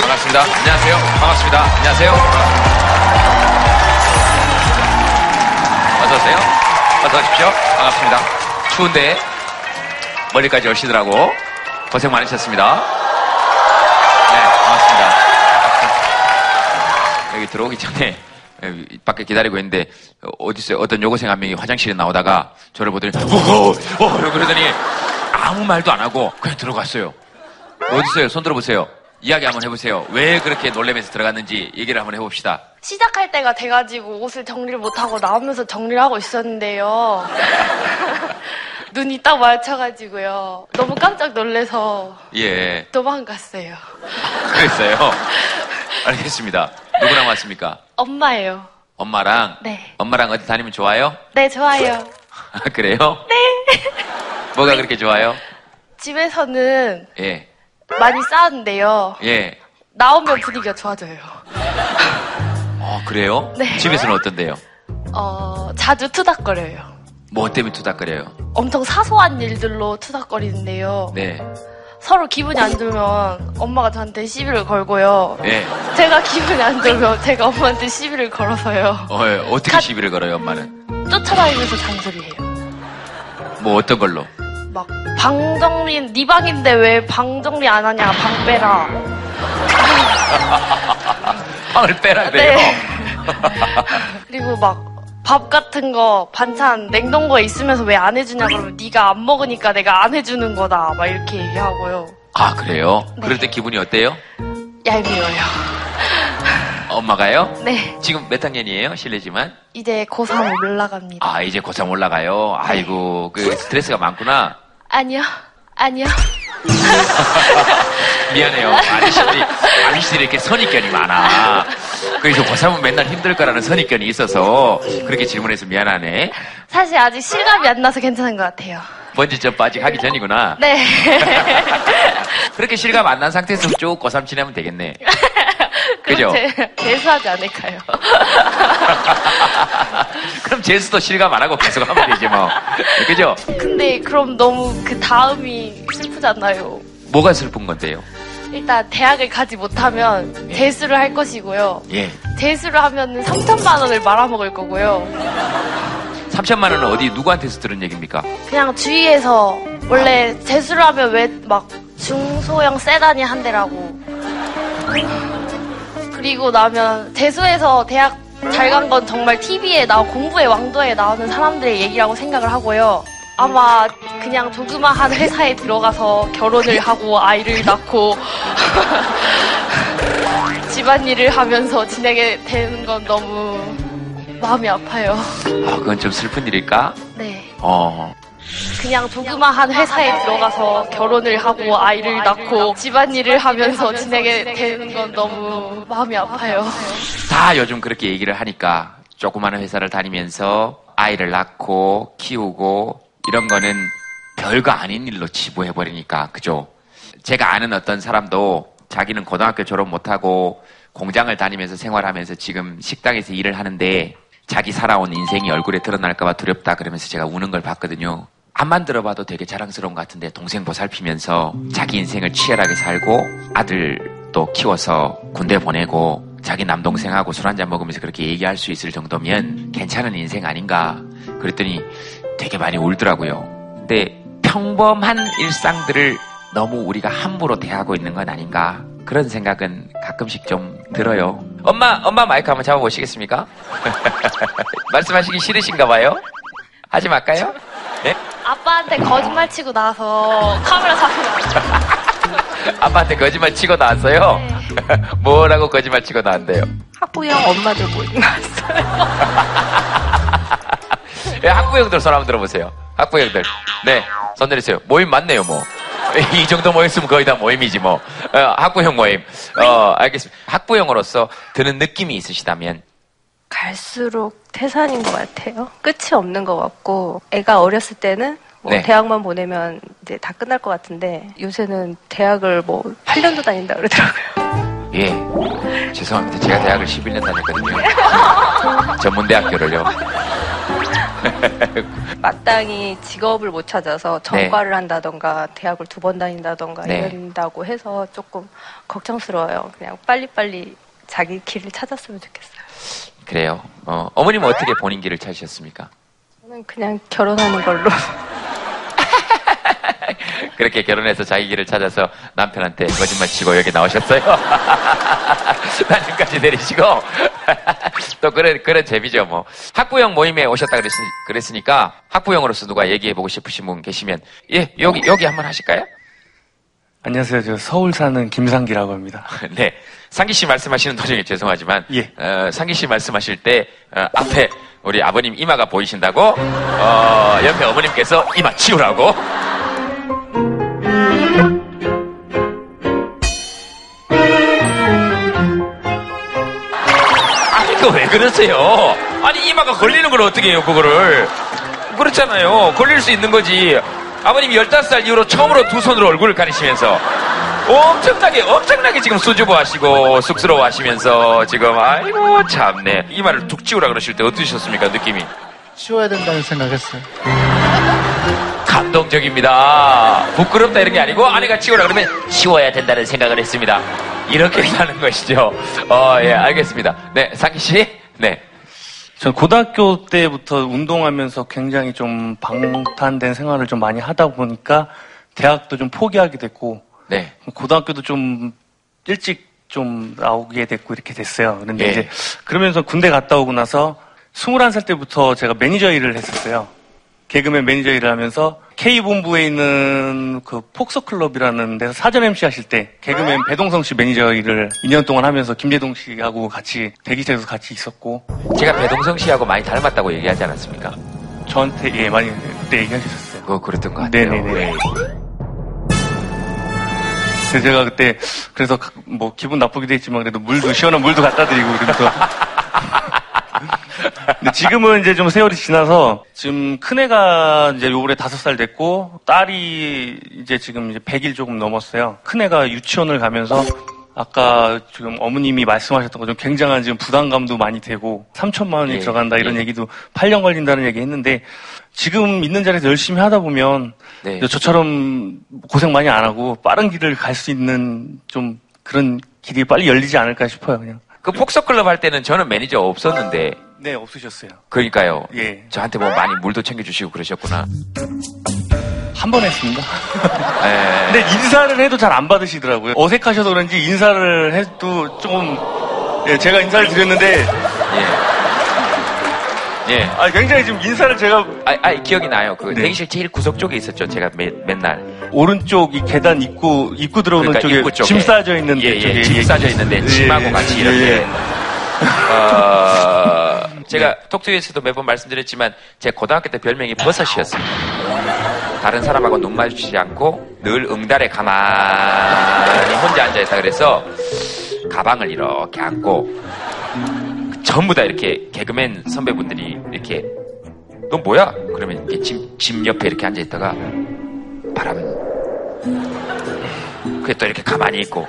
반갑습니다. 안녕하세요. 반갑습니다. 안녕하세요. 어서 오세요. 어서 오십시오. 반갑습니다. 추운데 머리까지 오시더라고. 고생 많으셨습니다. 네, 반갑습니다. 여기 들어오기 전에 밖에 기다리고 있는데 어디 있어요? 어떤 여고생 한 명이 화장실에 나오다가 저를 보더니 어허 어 그러더니 아무 말도 안 하고 그냥 들어갔어요. 어디 있어요? 손 들어보세요. 이야기 한번 해보세요. 왜 그렇게 놀래면서 들어갔는지 얘기를 한번 해봅시다. 시작할 때가 돼가지고 옷을 정리를 못하고 나오면서 정리를 하고 있었는데요. 눈이 딱 마주쳐가지고요. 너무 깜짝 놀래서 예. 도망갔어요. 그랬어요. 알겠습니다. 누구랑 왔습니까? 엄마예요. 엄마랑? 네. 엄마랑 어디 다니면 좋아요? 네, 좋아요. 아, 그래요? 네. 뭐가 그렇게 좋아요? 집에서는 예. 많이 싸웠는데요. 예. 나오면 분위기가 좋아져요. 어, 그래요? 네. 집에서는 어떤데요? 어, 자주 투닥거려요. 뭐 때문에 투닥거려요? 엄청 사소한 일들로 투닥거리는데요. 네. 서로 기분이 안 좋으면 엄마가 저한테 시비를 걸고요. 예. 제가 기분이 안 좋으면 제가 엄마한테 시비를 걸어서요. 어, 예. 어떻게 가- 시비를 걸어요, 엄마는? 쫓아다니면서 잔소리해요. 뭐 어떤 걸로? 막 방정리 네 방인데 왜 방정리 안 하냐 방 빼라. 빵을 빼라 그래요? 네. 그리고 막 밥 같은 거 반찬 냉동고에 있으면서 왜 안 해주냐 그러면 네가 안 먹으니까 내가 안 해주는 거다 막 이렇게 얘기하고요. 아, 그래요? 네. 그럴 때 기분이 어때요? 얄미워요. 엄마가요? 네 지금 몇 학년이에요? 실례지만. 이제 고3 올라갑니다. 아, 이제 고3 올라가요? 아이고, 그 스트레스가 많구나. 아니요 아니요 미안해요. 아저씨들이, 아저씨들이 이렇게 선입견이 많아. 그래서 고3은 맨날 힘들 거라는 선입견이 있어서 그렇게 질문해서 미안하네. 사실 아직 실감이 안 나서 괜찮은 것 같아요. 번지점프 아직 하기 전이구나. 네. 그렇게 실감 안 난 상태에서 쭉 고3 지내면 되겠네. 그죠? 제, 재수하지 않을까요? 그럼 재수도 실감 안 하고 계속 하면 되지 뭐. 그죠? 근데 그럼 너무 그 다음이 슬프잖아요. 뭐가 슬픈 건데요? 일단 대학을 가지 못하면 예. 재수를 할 것이고요. 예. 재수를 하면 3천만 원을 말아먹을 거고요. 3천만 원은 어디 누구한테서 들은 얘기입니까? 그냥 주위에서 원래 재수를 하면 왜 막 중소형 세단이 한 대라고. 그리고 나면 재수해서 대학 잘 간 건 정말 TV에 나오 공부의 왕도에 나오는 사람들의 얘기라고 생각을 하고요. 아마 그냥 조그마한 회사에 들어가서 결혼을 하고 아이를 낳고 집안일을 하면서 지내게 되는 건 너무 마음이 아파요. 아, 그건 좀 슬픈 일일까? 네. 어. 그냥 조그마한 회사에 들어가서 결혼을 하고 아이를 낳고 집안일을 하면서 지내게 되는 건 너무 마음이 아파요. 다 요즘 그렇게 얘기를 하니까 조그마한 회사를 다니면서 아이를 낳고 키우고 이런 거는 별거 아닌 일로 치부해버리니까, 그죠? 제가 아는 어떤 사람도 자기는 고등학교 졸업 못하고 공장을 다니면서 생활하면서 지금 식당에서 일을 하는데 자기 살아온 인생이 얼굴에 드러날까봐 두렵다 그러면서 제가 우는 걸 봤거든요. 앞만 들어봐도 되게 자랑스러운 것 같은데 동생 보살피면서 자기 인생을 치열하게 살고 아들도 키워서 군대 보내고 자기 남동생하고 술 한잔 먹으면서 그렇게 얘기할 수 있을 정도면 괜찮은 인생 아닌가 그랬더니 되게 많이 울더라고요. 근데 평범한 일상들을 너무 우리가 함부로 대하고 있는 건 아닌가 그런 생각은 가끔씩 좀 들어요. 엄마, 엄마 마이크 한번 잡아보시겠습니까? 말씀하시기 싫으신가 봐요? 하지 말까요? 네? 아빠한테 거짓말 치고 나서 카메라 잡고 나왔어요. 아빠한테 거짓말 치고 나왔어요? 뭐라고 거짓말 치고 나왔대요? 학부형 엄마들 모임 나왔어요. 예, 학부형들 손 한번 들어보세요. 학부형들. 네, 손 내리세요. 모임 맞네요, 뭐. 이 정도 모였으면 거의 다 모임이지, 뭐. 어, 학부형 모임. 어, 알겠습니다. 학부형으로서 드는 느낌이 있으시다면, 갈수록 태산인 것 같아요. 끝이 없는 것 같고 애가 어렸을 때는 뭐 네. 대학만 보내면 이제 다 끝날 것 같은데 요새는 대학을 뭐 8년도 다닌다 그러더라고요. 예. 죄송합니다. 제가 대학을 11년 다녔거든요. 전문대학교를요. 마땅히 직업을 못 찾아서 전과를 네. 한다던가 대학을 두 번 다닌다던가 네. 이런다고 해서 조금 걱정스러워요. 그냥 빨리빨리 자기 길을 찾았으면 좋겠어요. 그래요. 어, 어머님은 어떻게 본인 길을 찾으셨습니까? 저는 그냥 결혼하는 걸로. 그렇게 결혼해서 자기 길을 찾아서 남편한테 거짓말 치고 여기 나오셨어요. 나중까지 내리시고. 또 그런, 그런 재미죠, 뭐. 학부형 모임에 오셨다 그랬, 그랬으 니까 학부형으로서 누가 얘기해보고 싶으신 분 계시면, 예, 여기, 여기 한번 하실까요? 안녕하세요. 저 서울 사는 김상기라고 합니다. 네. 상기 씨 말씀하시는 도중에 죄송하지만, 예. 어, 상기 씨 말씀하실 때, 어, 앞에 우리 아버님 이마가 보이신다고, 어, 옆에 어머님께서 이마 치우라고, 아니, 왜 그러세요? 아니, 이마가 걸리는 걸 어떻게 해요, 그거를. 그렇잖아요. 걸릴 수 있는 거지. 아버님이 15살 이후로 처음으로 두 손으로 얼굴을 가리시면서 엄청나게, 엄청나게 지금 수줍어 하시고 쑥스러워 하시면서 지금, 아이고, 참네. 이마를 툭 치우라 그러실 때 어떠셨습니까, 느낌이? 치워야 된다는 생각했어요. 감동적입니다. 부끄럽다 이런 게 아니고 아내가 치우라 그러면 치워야 된다는 생각을 했습니다. 이렇게 하는 것이죠. 어, 예, 알겠습니다. 네, 상기 씨. 네. 전 고등학교 때부터 운동하면서 굉장히 좀 방탕된 생활을 좀 많이 하다 보니까 대학도 좀 포기하게 됐고 네. 고등학교도 좀 일찍 좀 나오게 됐고 이렇게 됐어요. 그런데 예. 이제 그러면서 군대 갔다 오고 나서 21살 때부터 제가 매니저 일을 했었어요. 개그맨 매니저 일을 하면서 K본부에 있는 그 폭소클럽이라는 데서 사전 MC 하실 때 개그맨 배동성 씨 매니저 일을 2년 동안 하면서 김제동 씨하고 같이 대기실에서 같이 있었고 제가 배동성 씨하고 많이 닮았다고 얘기하지 않았습니까? 저한테 예 많이 그때 얘기하셨어요. 그거 그랬던 것 같아요. 네네네. 네. 그래서 제가 그때 그래서 뭐 기분 나쁘기도 했지만 그래도 물도 시원한 물도 갖다 드리고 그러면서 근데 지금은 이제 좀 세월이 지나서 지금 큰애가 이제 올해 다섯 살 됐고 딸이 이제 지금 이제 100일 조금 넘었어요. 큰애가 유치원을 가면서 아까 지금 어머님이 말씀하셨던 것처럼 굉장한 지금 부담감도 많이 되고 3천만 원이 예, 들어간다 이런 예. 얘기도 8년 걸린다는 얘기 했는데 지금 있는 자리에서 열심히 하다 보면 네. 저처럼 고생 많이 안 하고 빠른 길을 갈 수 있는 좀 그런 길이 빨리 열리지 않을까 싶어요 그냥. 그 폭스클럽 할 때는 저는 매니저 없었는데 네 없으셨어요. 그러니까요. 예. 저한테 뭐 많이 물도 챙겨주시고 그러셨구나. 한 번 했습니다. 예. 근데 인사를 해도 잘 안 받으시더라고요. 어색하셔서 그런지 인사를 해도 조금 예, 제가 인사를 드렸는데 예. 예. 아, 굉장히 지금 인사를 제가 아, 아, 기억이 나요. 그 네. 대기실 제일 구석 쪽에 있었죠. 제가 매, 맨날. 오른쪽 이 계단 입구 입구 들어오는 그러니까 쪽에 입구 쪽에. 짐 싸져 있는 예, 쪽에 예, 짐 싸져 있는데 예, 짐하고 예, 같이 예, 이렇게. 예. 어, 제가 톡투에서도 몇 번 말씀드렸지만 제 고등학교 때 별명이 버섯이었습니다. 다른 사람하고 눈 마주치지 않고 늘 응달에 가만히 혼자 앉아 있다 그래서 가방을 이렇게 안고 전부 다 이렇게 개그맨 선배분들이 이렇게 너 뭐야? 그러면 이렇게 짐, 짐 옆에 이렇게 앉아 있다가 바람 그게 또 이렇게 가만히 있고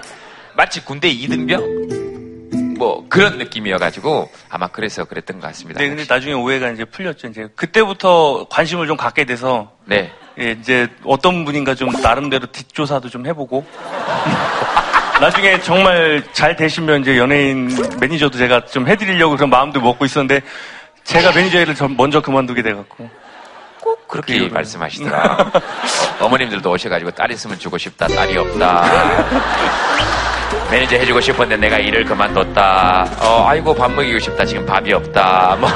마치 군대 이등병 뭐 그런 느낌이어가지고 아마 그래서 그랬던 것 같습니다. 네, 근데 나중에 오해가 이제 풀렸죠. 이제 그때부터 관심을 좀 갖게 돼서 네. 예, 이제 어떤 분인가 좀 나름대로 뒷조사도 좀 해보고 나중에 정말 잘 되시면 이제 연예인 매니저도 제가 좀 해드리려고 그런 마음도 먹고 있었는데 제가 매니저 일을 전 먼저 그만두게 돼갖고 꼭 그렇게 그래요. 말씀하시더라. 어머님들도 오셔가지고 딸 있으면 주고 싶다, 딸이 없다. 매니저 해주고 싶었는데 내가 일을 그만뒀다. 어, 아이고 밥 먹이고 싶다. 지금 밥이 없다. 뭐.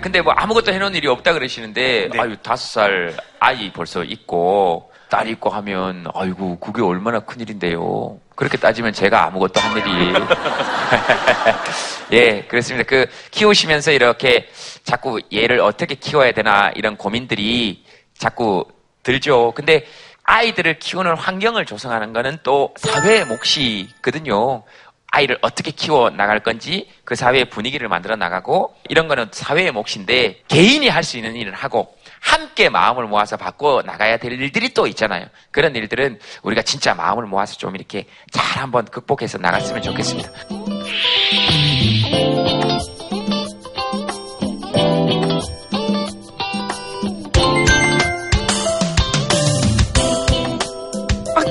근데 뭐 아무것도 해놓은 일이 없다 그러시는데 네. 아유 다섯 살 아이 벌써 있고 딸 있고 하면 아이고 그게 얼마나 큰 일인데요. 그렇게 따지면 제가 아무것도 한 일이 예 그렇습니다. 그 키우시면서 이렇게 자꾸 얘를 어떻게 키워야 되나 이런 고민들이 자꾸 들죠. 근데 아이들을 키우는 환경을 조성하는 거는 또 사회의 몫이거든요. 아이를 어떻게 키워 나갈 건지 그 사회의 분위기를 만들어 나가고 이런 거는 사회의 몫인데 개인이 할 수 있는 일을 하고 함께 마음을 모아서 바꿔 나가야 될 일들이 또 있잖아요. 그런 일들은 우리가 진짜 마음을 모아서 좀 이렇게 잘 한번 극복해서 나갔으면 좋겠습니다.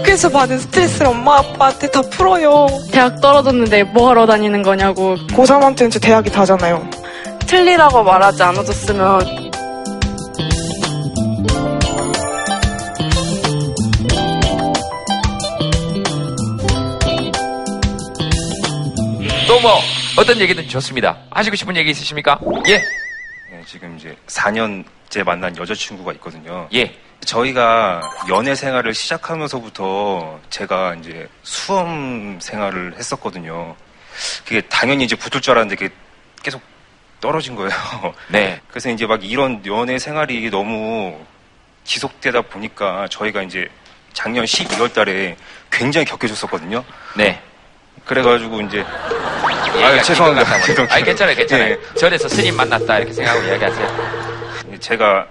학교에서 받은 스트레스를 엄마 아빠한테 다 풀어요. 대학 떨어졌는데 뭐 하러 다니는 거냐고. 고3한테는 제 대학이 다잖아요. 틀리라고 말하지 않아줬으면 또 뭐 어떤 얘기든 좋습니다. 하시고 싶은 얘기 있으십니까? 예. 네, 지금 이제 4년째 만난 여자친구가 있거든요. 예. 저희가 연애 생활을 시작하면서부터 제가 이제 수험 생활을 했었거든요. 그게 당연히 이제 붙을 줄 알았는데 그게 계속 떨어진 거예요. 네. 그래서 이제 막 이런 연애 생활이 너무 지속되다 보니까 저희가 이제 작년 12월 달에 굉장히 격해졌었거든요. 네. 그래가지고 이제 아, 죄송합니다. 아, 괜찮아요, 괜찮아요. 네. 절에서 스님 만났다 이렇게 생각하고 이야기하세요. 제가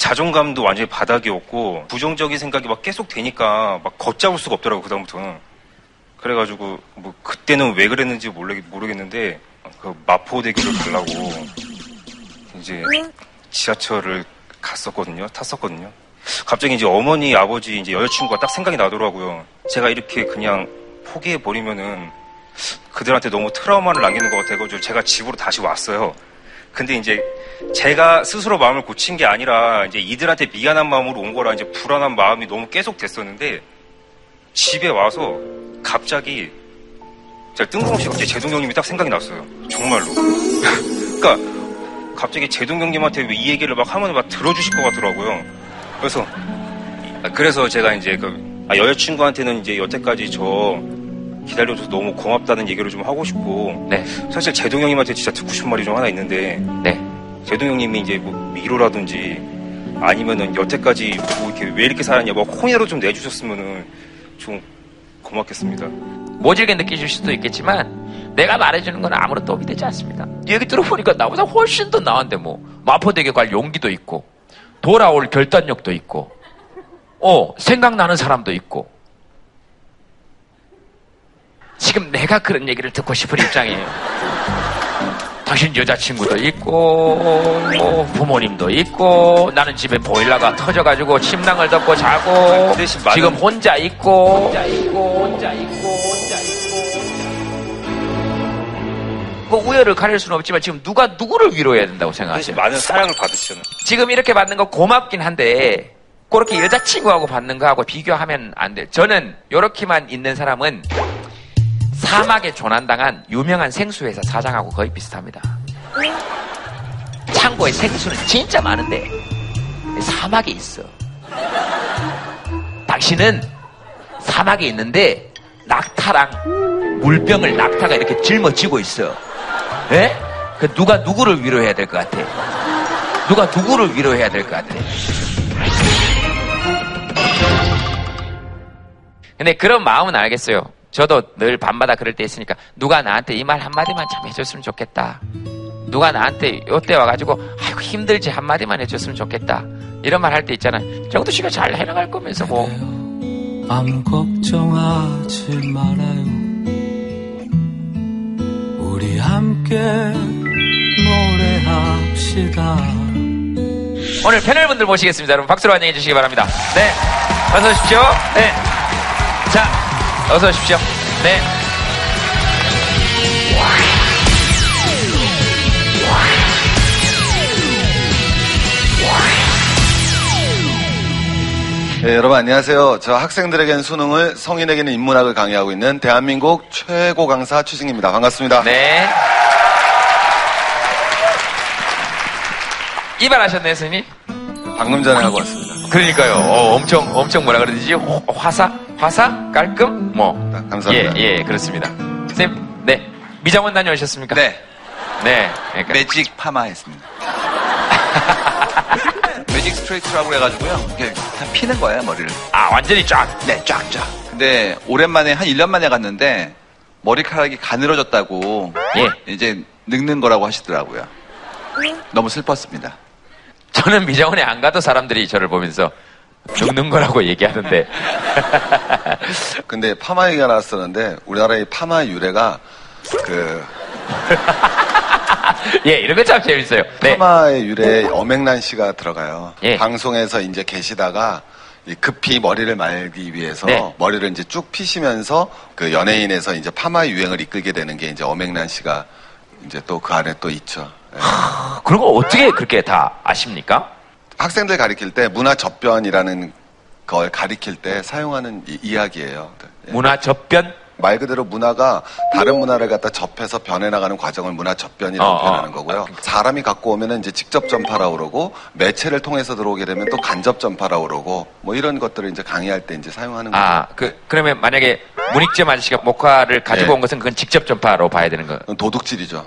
자존감도 완전히 바닥이었고 부정적인 생각이 막 계속 되니까 막 걷잡을 수가 없더라고 그다음부터는. 그래가지고 뭐 그때는 왜 그랬는지 모르, 모르겠는데 그 마포대교를 가려고 이제 지하철을 갔었거든요 탔었거든요. 갑자기 이제 어머니 아버지 이제 여자친구가 딱 생각이 나더라고요. 제가 이렇게 그냥 포기해 버리면은 그들한테 너무 트라우마를 남기는 것 같아가지고 제가 집으로 다시 왔어요 근데 이제 제가 스스로 마음을 고친 게 아니라 이제 이들한테 미안한 마음으로 온 거라 이제 불안한 마음이 너무 계속 됐었는데 집에 와서 갑자기 제가 뜬금없이 갑자기 제동 형님이 딱 생각이 났어요. 정말로. 그러니까 갑자기 제동 형님한테 이 얘기를 막 하면 막 들어주실 것 같더라고요. 그래서 그래서 제가 이제 그 아, 여자친구한테는 이제 여태까지 저 기다려줘서 너무 고맙다는 얘기를 좀 하고 싶고 네. 사실 제동 형님한테 진짜 듣고 싶은 말이 좀 하나 있는데 네. 제동 형님이 이제 뭐 위로라든지 아니면은 여태까지 뭐 이렇게 왜 이렇게 살았냐 뭐 혼이라도 좀 내주셨으면은 좀 고맙겠습니다. 모질게 느끼실 수도 있겠지만 내가 말해주는 건 아무런 도움이 되지 않습니다. 얘기 들어보니까 나보다 훨씬 더 나은데 뭐 마포대교 갈 용기도 있고 돌아올 결단력도 있고 어 생각나는 사람도 있고 지금 내가 그런 얘기를 듣고 싶은 입장이에요. 당신 여자친구도 있고 뭐 부모님도 있고 나는 집에 보일러가 터져가지고 침낭을 덮고 자고 지금 혼자 있고 혼자 있고 혼자 있고 혼자 있고 그 우열을 가릴 수는 없지만 지금 누가 누구를 위로해야 된다고 생각하세요? 많은 사랑을 받으시잖아요. 지금 이렇게 받는 거 고맙긴 한데 그렇게 여자친구하고 받는 거하고 비교하면 안 돼요. 저는 이렇게만 있는 사람은 사막에 조난당한 유명한 생수회사 사장하고 거의 비슷합니다. 창고에 생수는 진짜 많은데 사막에 있어. 당신은 사막에 있는데 낙타랑 물병을 낙타가 이렇게 짊어지고 있어. 예? 그 누가 누구를 위로해야 될 것 같아? 누가 누구를 위로해야 될 것 같아? 근데 그런 마음은 알겠어요. 저도 늘 밤마다 그럴 때 있으니까 누가 나한테 이 말 한마디만 참 해줬으면 좋겠다. 누가 나한테 요때 와가지고 아이고 힘들지 한마디만 해줬으면 좋겠다. 이런 말 할 때 있잖아요. 정도 씨가 잘 해나갈 거면서 뭐 아무 걱정하지 말아요. 우리 함께 노래합시다. 오늘 패널 분들 모시겠습니다. 여러분 박수로 환영해 주시기 바랍니다. 네. 어서 오십시오. 네. 자, 어서 오십시오. 네. 네, 여러분 안녕하세요. 저 학생들에겐 수능을, 성인에게는 인문학을 강의하고 있는 대한민국 최고 강사 추승입니다. 반갑습니다. 네. 이발하셨네, 선생님? 방금 전에 하고 왔습니다. 그러니까요. 어, 엄청, 엄청 뭐라 그러지? 호- 화사? 화사? 깔끔? 뭐. 감사합니다. 예, 예, 그렇습니다. 선생님, 네. 미장원 다녀오셨습니까? 네. 네. 그러니까. 매직 파마 했습니다. 매직 스트레이트라고 해가지고요. 이렇게 다 피는 거예요, 머리를. 아, 완전히 쫙? 네, 쫙 쫙. 근데 오랜만에 한 1년 만에 갔는데 머리카락이 가늘어졌다고 예. 이제 늙는 거라고 하시더라고요. 너무 슬펐습니다. 저는 미장원에 안 가도 사람들이 저를 보면서 죽는 거라고 얘기하는데. 근데 파마 얘기가 나왔었는데 우리나라의 파마 유래가 그 예, 이런 거 참 재밌어요. 네. 파마의 유래에 엄앵란 씨가 들어가요. 예. 방송에서 이제 계시다가 급히 머리를 말기 위해서 네. 머리를 이제 쭉 피시면서 그 연예인에서 이제 파마 유행을 이끌게 되는 게 이제 엄앵란 씨가 이제 또 그 안에 또 있죠. 예. 그런 거 어떻게 그렇게 다 아십니까? 학생들 가리킬 때 문화 접변이라는 걸 가리킬 때 사용하는 이, 야기예요 문화 접변? 말 그대로 문화가 다른 문화를 갖다 접해서 변해나가는 과정을 문화 접변이라고 어, 어. 표현하는 거고요. 사람이 갖고 오면은 이제 직접 전파라고 그러고 매체를 통해서 들어오게 되면 또 간접 전파라고 그러고 뭐 이런 것들을 이제 강의할 때 이제 사용하는 거죠. 아, 그, 그러면 만약에 문익점 아저씨가 목화를 가지고 네. 온 것은 그건 직접 전파로 봐야 되는 거. 도둑질이죠.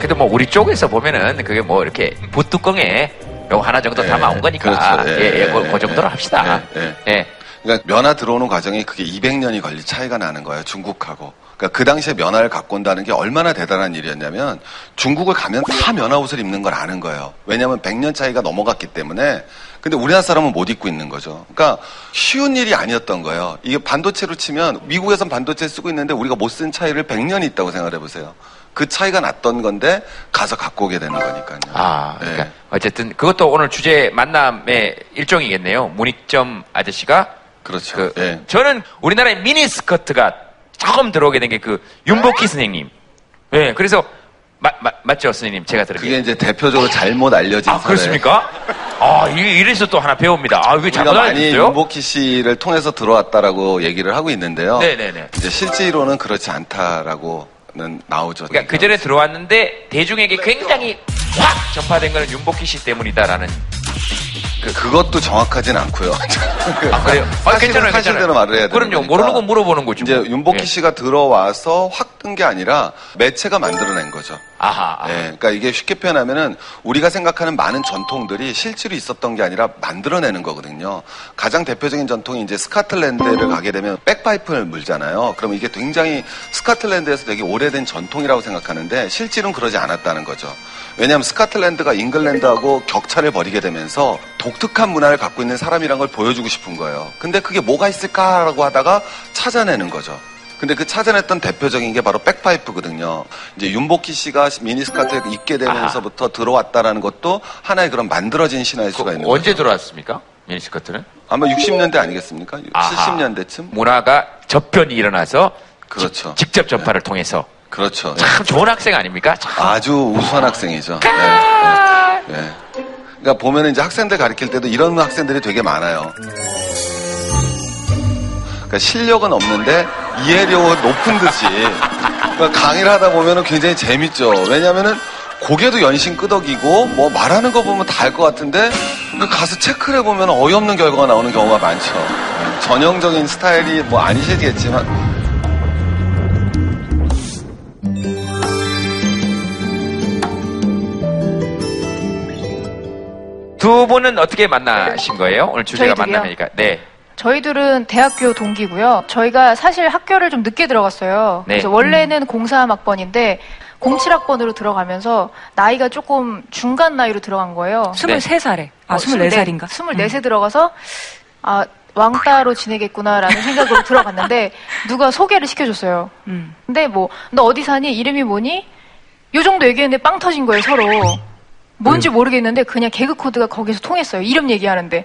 그래도 뭐 우리 쪽에서 보면은 그게 뭐 이렇게 붓뚜껑에 요거 하나 정도 담아온 거니까. 그렇죠. 예, 예, 그, 그 정도로 합시다. 예, 예. 예. 그러니까 면화 들어오는 과정이 그게 200년이 걸릴 차이가 나는 거예요. 중국하고. 그러니까 그 당시에 면화를 갖고 온다는 게 얼마나 대단한 일이었냐면 중국을 가면 다 면화 옷을 입는 걸 아는 거예요. 왜냐하면 100년 차이가 넘어갔기 때문에. 근데 우리나라 사람은 못 입고 있는 거죠. 그러니까 쉬운 일이 아니었던 거예요. 이게 반도체로 치면 미국에선 반도체 쓰고 있는데 우리가 못 쓴 차이를 100년이 있다고 생각해 보세요. 그 차이가 났던 건데 가서 갖고 오게 되는 거니까요. 아, 네. 그러니까 어쨌든 그것도 오늘 주제 만남의 일종이겠네요. 문익점 아저씨가 그렇죠. 그 예. 저는 우리나라의 미니 스커트가 처음 들어오게 된 게 그 윤복희 선생님. 예, 그래서 마- 마- 맞죠, 선생님? 제가 들은 그게 게. 이제 대표적으로 잘못 알려진 아, 사례. 그렇습니까? 아, 이- 이래서 또 하나 배웁니다. 아, 이게 잘못 알려졌어요? 윤복희 씨를 통해서 들어왔다라고 얘기를 하고 있는데요. 네네네. 이제 실제로는 그렇지 않다라고 는 나오죠. 그러니까 그 전에 들어왔는데 대중에게 굉장히 확 전파된 거는 윤복희 씨 때문이다라는. 그, 것도 정확하진 않고요. 아, 그래요? 아, 괜찮아요, 사실대로. 말을 해야 돼요. 그럼요. 모르는 건 물어보는 거죠. 이제 뭐. 윤복희 예. 씨가 들어와서 확 뜬 게 아니라 매체가 만들어낸 거죠. 아하. 아하. 예, 그러니까 이게 쉽게 표현하면은 우리가 생각하는 많은 전통들이 실제로 있었던 게 아니라 만들어내는 거거든요. 가장 대표적인 전통이 이제 스카틀랜드를 가게 되면 백파이프를 물잖아요. 그럼 이게 굉장히 스카틀랜드에서 되게 오래된 전통이라고 생각하는데 실제로는 그러지 않았다는 거죠. 왜냐하면 스카틀랜드가 잉글랜드하고 격차를 벌이게 되면서 독특한 문화를 갖고 있는 사람이란 걸 보여주고 싶은 거예요. 근데 그게 뭐가 있을까라고 하다가 찾아내는 거죠. 근데 그 찾아냈던 대표적인 게 바로 백파이프거든요. 이제 윤복희 씨가 미니스카트에 입게 되면서부터 들어왔다라는 것도 하나의 그런 만들어진 신화일 수가 있는 거죠. 언제 들어왔습니까? 미니스커트는? 아마 60년대 아니겠습니까? 아하. 70년대쯤? 문화가 접변이 일어나서 그렇죠. 직접 전파를 통해서 그렇죠. 참 좋은 학생 아닙니까? 참. 아주 우수한 학생이죠. 네, 네, 네. 그러니까 보면 이제 학생들 가르칠 때도 이런 학생들이 되게 많아요. 그러니까 실력은 없는데 이해력은 높은 듯이 그러니까 강의를 하다 보면은 굉장히 재밌죠. 왜냐면은 고개도 연신 끄덕이고 뭐 말하는 거 보면 다 알 것 같은데 그 가서 체크를 해보면 어이없는 결과가 나오는 경우가 많죠. 전형적인 스타일이 뭐 아니시겠지만 두 분은 어떻게 만나신 거예요? 오늘 주제가 저희들이요? 만남이니까. 네. 저희들은 대학교 동기고요. 저희가 사실 학교를 좀 늦게 들어갔어요. 네. 그래서 원래는 03학번인데 07학번으로 들어가면서 나이가 조금 중간 나이로 들어간 거예요. 23살에. 아, 어, 24살인가? 24세 들어가서 아 왕따로 지내겠구나라는 생각으로 들어갔는데 누가 소개를 시켜줬어요. 음. 근데 뭐 너 어디 사니? 이름이 뭐니? 요 정도 얘기했는데 빵 터진 거예요 서로. 뭔지 음. 모르겠는데 그냥 개그 코드가 거기서 통했어요. 이름 얘기하는데.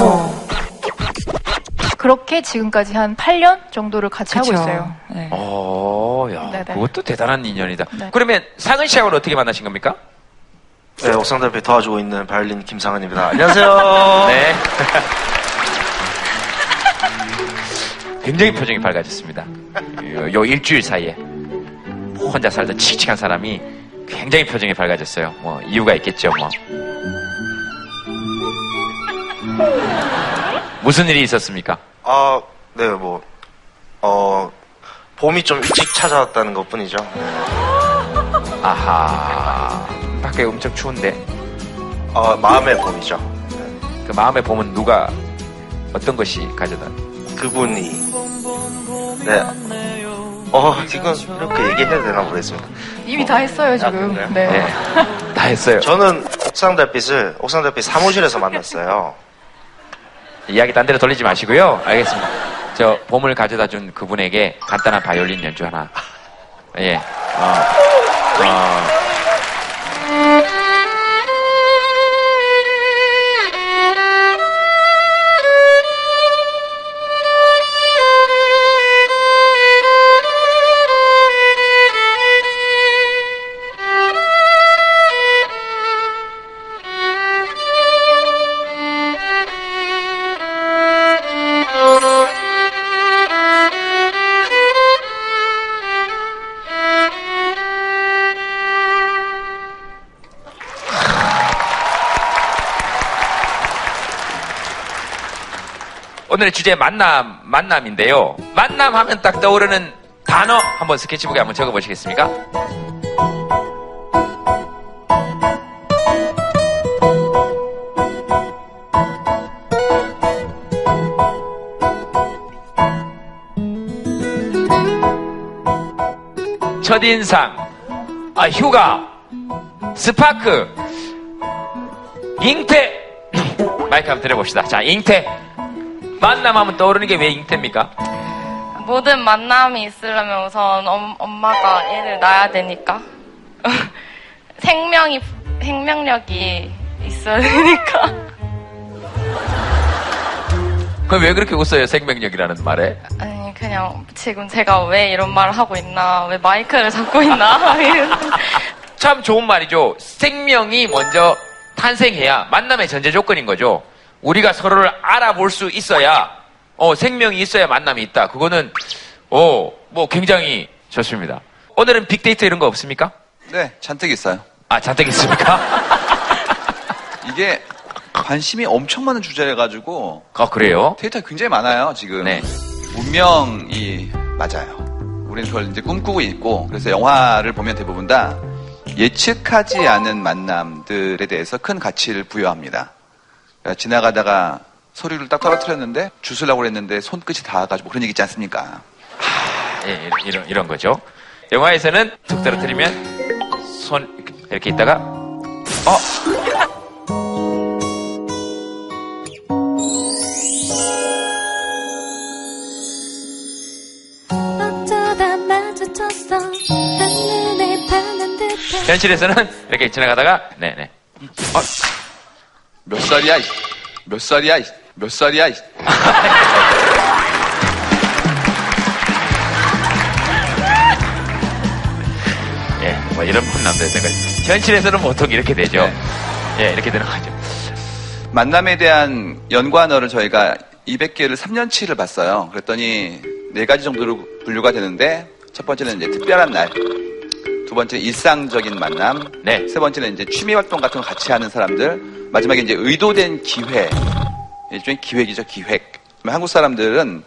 어. 그렇게 지금까지 한 8년 정도를 같이 하고 그쵸. 있어요. 네. 어, 야, 네네. 그것도 대단한 인연이다. 네. 그러면 상은 씨하고는 어떻게 만나신 겁니까? 네, 옥상달빛 도와주고 있는 바이올린 김상은입니다. 안녕하세요. 네. 굉장히 표정이 밝아졌습니다. 요, 요 일주일 사이에 혼자 살던 칙칙한 사람이 굉장히 표정이 밝아졌어요. 뭐 이유가 있겠죠. 뭐 무슨 일이 있었습니까? 아, 네, 뭐, 어, 봄이 좀 일찍 찾아왔다는 것 뿐이죠. 네. 아하. 밖에 엄청 추운데 어, 마음의 봄이죠. 그 마음에 보면 누가 어떤 것이 가져다? 그분이, 네. 어, 이건 이렇게 얘기해야 되나 모르겠습니다. 이미 다 했어요 지금. 그런가요? 네. 다 했어요. 저는 옥상달빛을, 옥상달빛 사무실에서 만났어요. 이야기 딴 데로 돌리지 마시고요. 알겠습니다. 저 봄을 가져다 준 그분에게 간단한 바이올린 연주 하나. 예. 어, 어. 오늘의 주제 만남, 만남인데요. 만남 하면 딱 떠오르는 단어 한번 스케치북에 한번 적어보시겠습니까? 첫인상, 아, 휴가, 스파크, 잉태. 마이크 한번 들어봅시다. 자, 잉태. 만남하면 떠오르는 게 왜 잉태입니까? 모든 만남이 있으려면 우선 엄, 엄마가 애를 낳아야 되니까. 생명이, 생명력이 있어야 되니까. 그럼 왜 그렇게 웃어요? 생명력이라는 말에? 아니, 그냥 지금 제가 왜 이런 말을 하고 있나, 왜 마이크를 잡고 있나. 참 좋은 말이죠. 생명이 먼저 탄생해야 만남의 전제 조건인 거죠. 우리가 서로를 알아볼 수 있어야, 어, 생명이 있어야 만남이 있다. 그거는, 어, 뭐 굉장히 좋습니다. 오늘은 빅데이터 이런 거 없습니까? 네, 잔뜩 있어요. 아, 잔뜩 있습니까? 이게 관심이 엄청 많은 주제여가지고. 아, 그래요? 데이터가 굉장히 많아요, 지금. 네. 운명이 맞아요. 우리는 그걸 이제 꿈꾸고 있고, 그래서 영화를 보면 대부분 다 예측하지 않은 만남들에 대해서 큰 가치를 부여합니다. 지나가다가 소리를 딱 떨어뜨렸는데 주술라고 그랬는데 손끝이 닿아가지고 그런 얘기 있지 않습니까? 예, 이런, 이런 거죠. 영화에서는 툭 떨어뜨리면 손 이렇게 있다가 어? 현실에서는 이렇게 지나가다가 네네. 어, 몇 살이야? 이? 몇 살이야? 이? 몇 살이야? 이? 예, 뭐 이런 있는 거죠. 현실에서는 보통 이렇게 되죠. 예, 이렇게 되는 거죠. 만남에 대한 연관어를 저희가 200개를 3년치를 봤어요. 그랬더니 네 가지 정도로 분류가 되는데 첫 번째는 이제 특별한 날, 두 번째 일상적인 만남, 네. 세 번째는 이제 취미 활동 같은 거 같이 하는 사람들, 마지막에 이제 의도된 기회, 일종의 기획이죠 기획. 한국 사람들은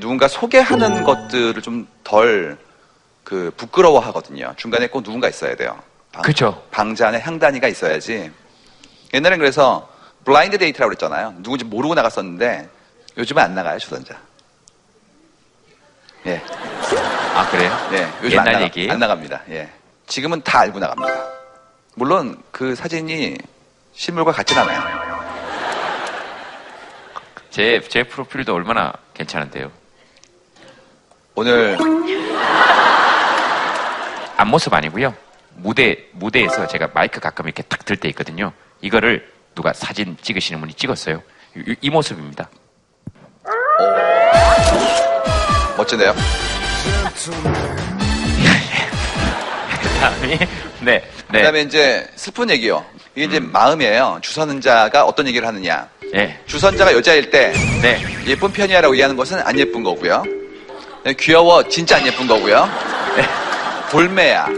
누군가 소개하는 것들을 좀 덜 그 부끄러워 하거든요. 중간에 꼭 누군가 있어야 돼요. 방, 그쵸. 방자나 향단이가 있어야지. 옛날엔 그래서 blind date라고 그랬잖아요. 누군지 모르고 나갔었는데 요즘은 안 나가요, 주선자. 예. 아, 그래요? 네. 요즘 옛날 안, 나가, 얘기. 안 나갑니다. 예. 지금은 다 알고 나갑니다. 물론 그 사진이 실물과 같진 않아요. 제, 제 프로필도 얼마나 괜찮은데요. 오늘 앞모습 아니고요. 무대, 무대에서 제가 마이크 가끔 이렇게 탁 들 때 있거든요. 이거를 누가 사진 찍으시는 분이 찍었어요. 이, 이 모습입니다. 멋지네요. 다음이, 네, 네. 그 다음에 이제 슬픈 얘기요. 이게 이제 마음이에요. 주선자가 어떤 얘기를 하느냐. 예. 주선자가 여자일 때 네. 예쁜 편이야라고 얘기하는 것은 안 예쁜 거고요. 귀여워 진짜 안 예쁜 거고요. 볼매야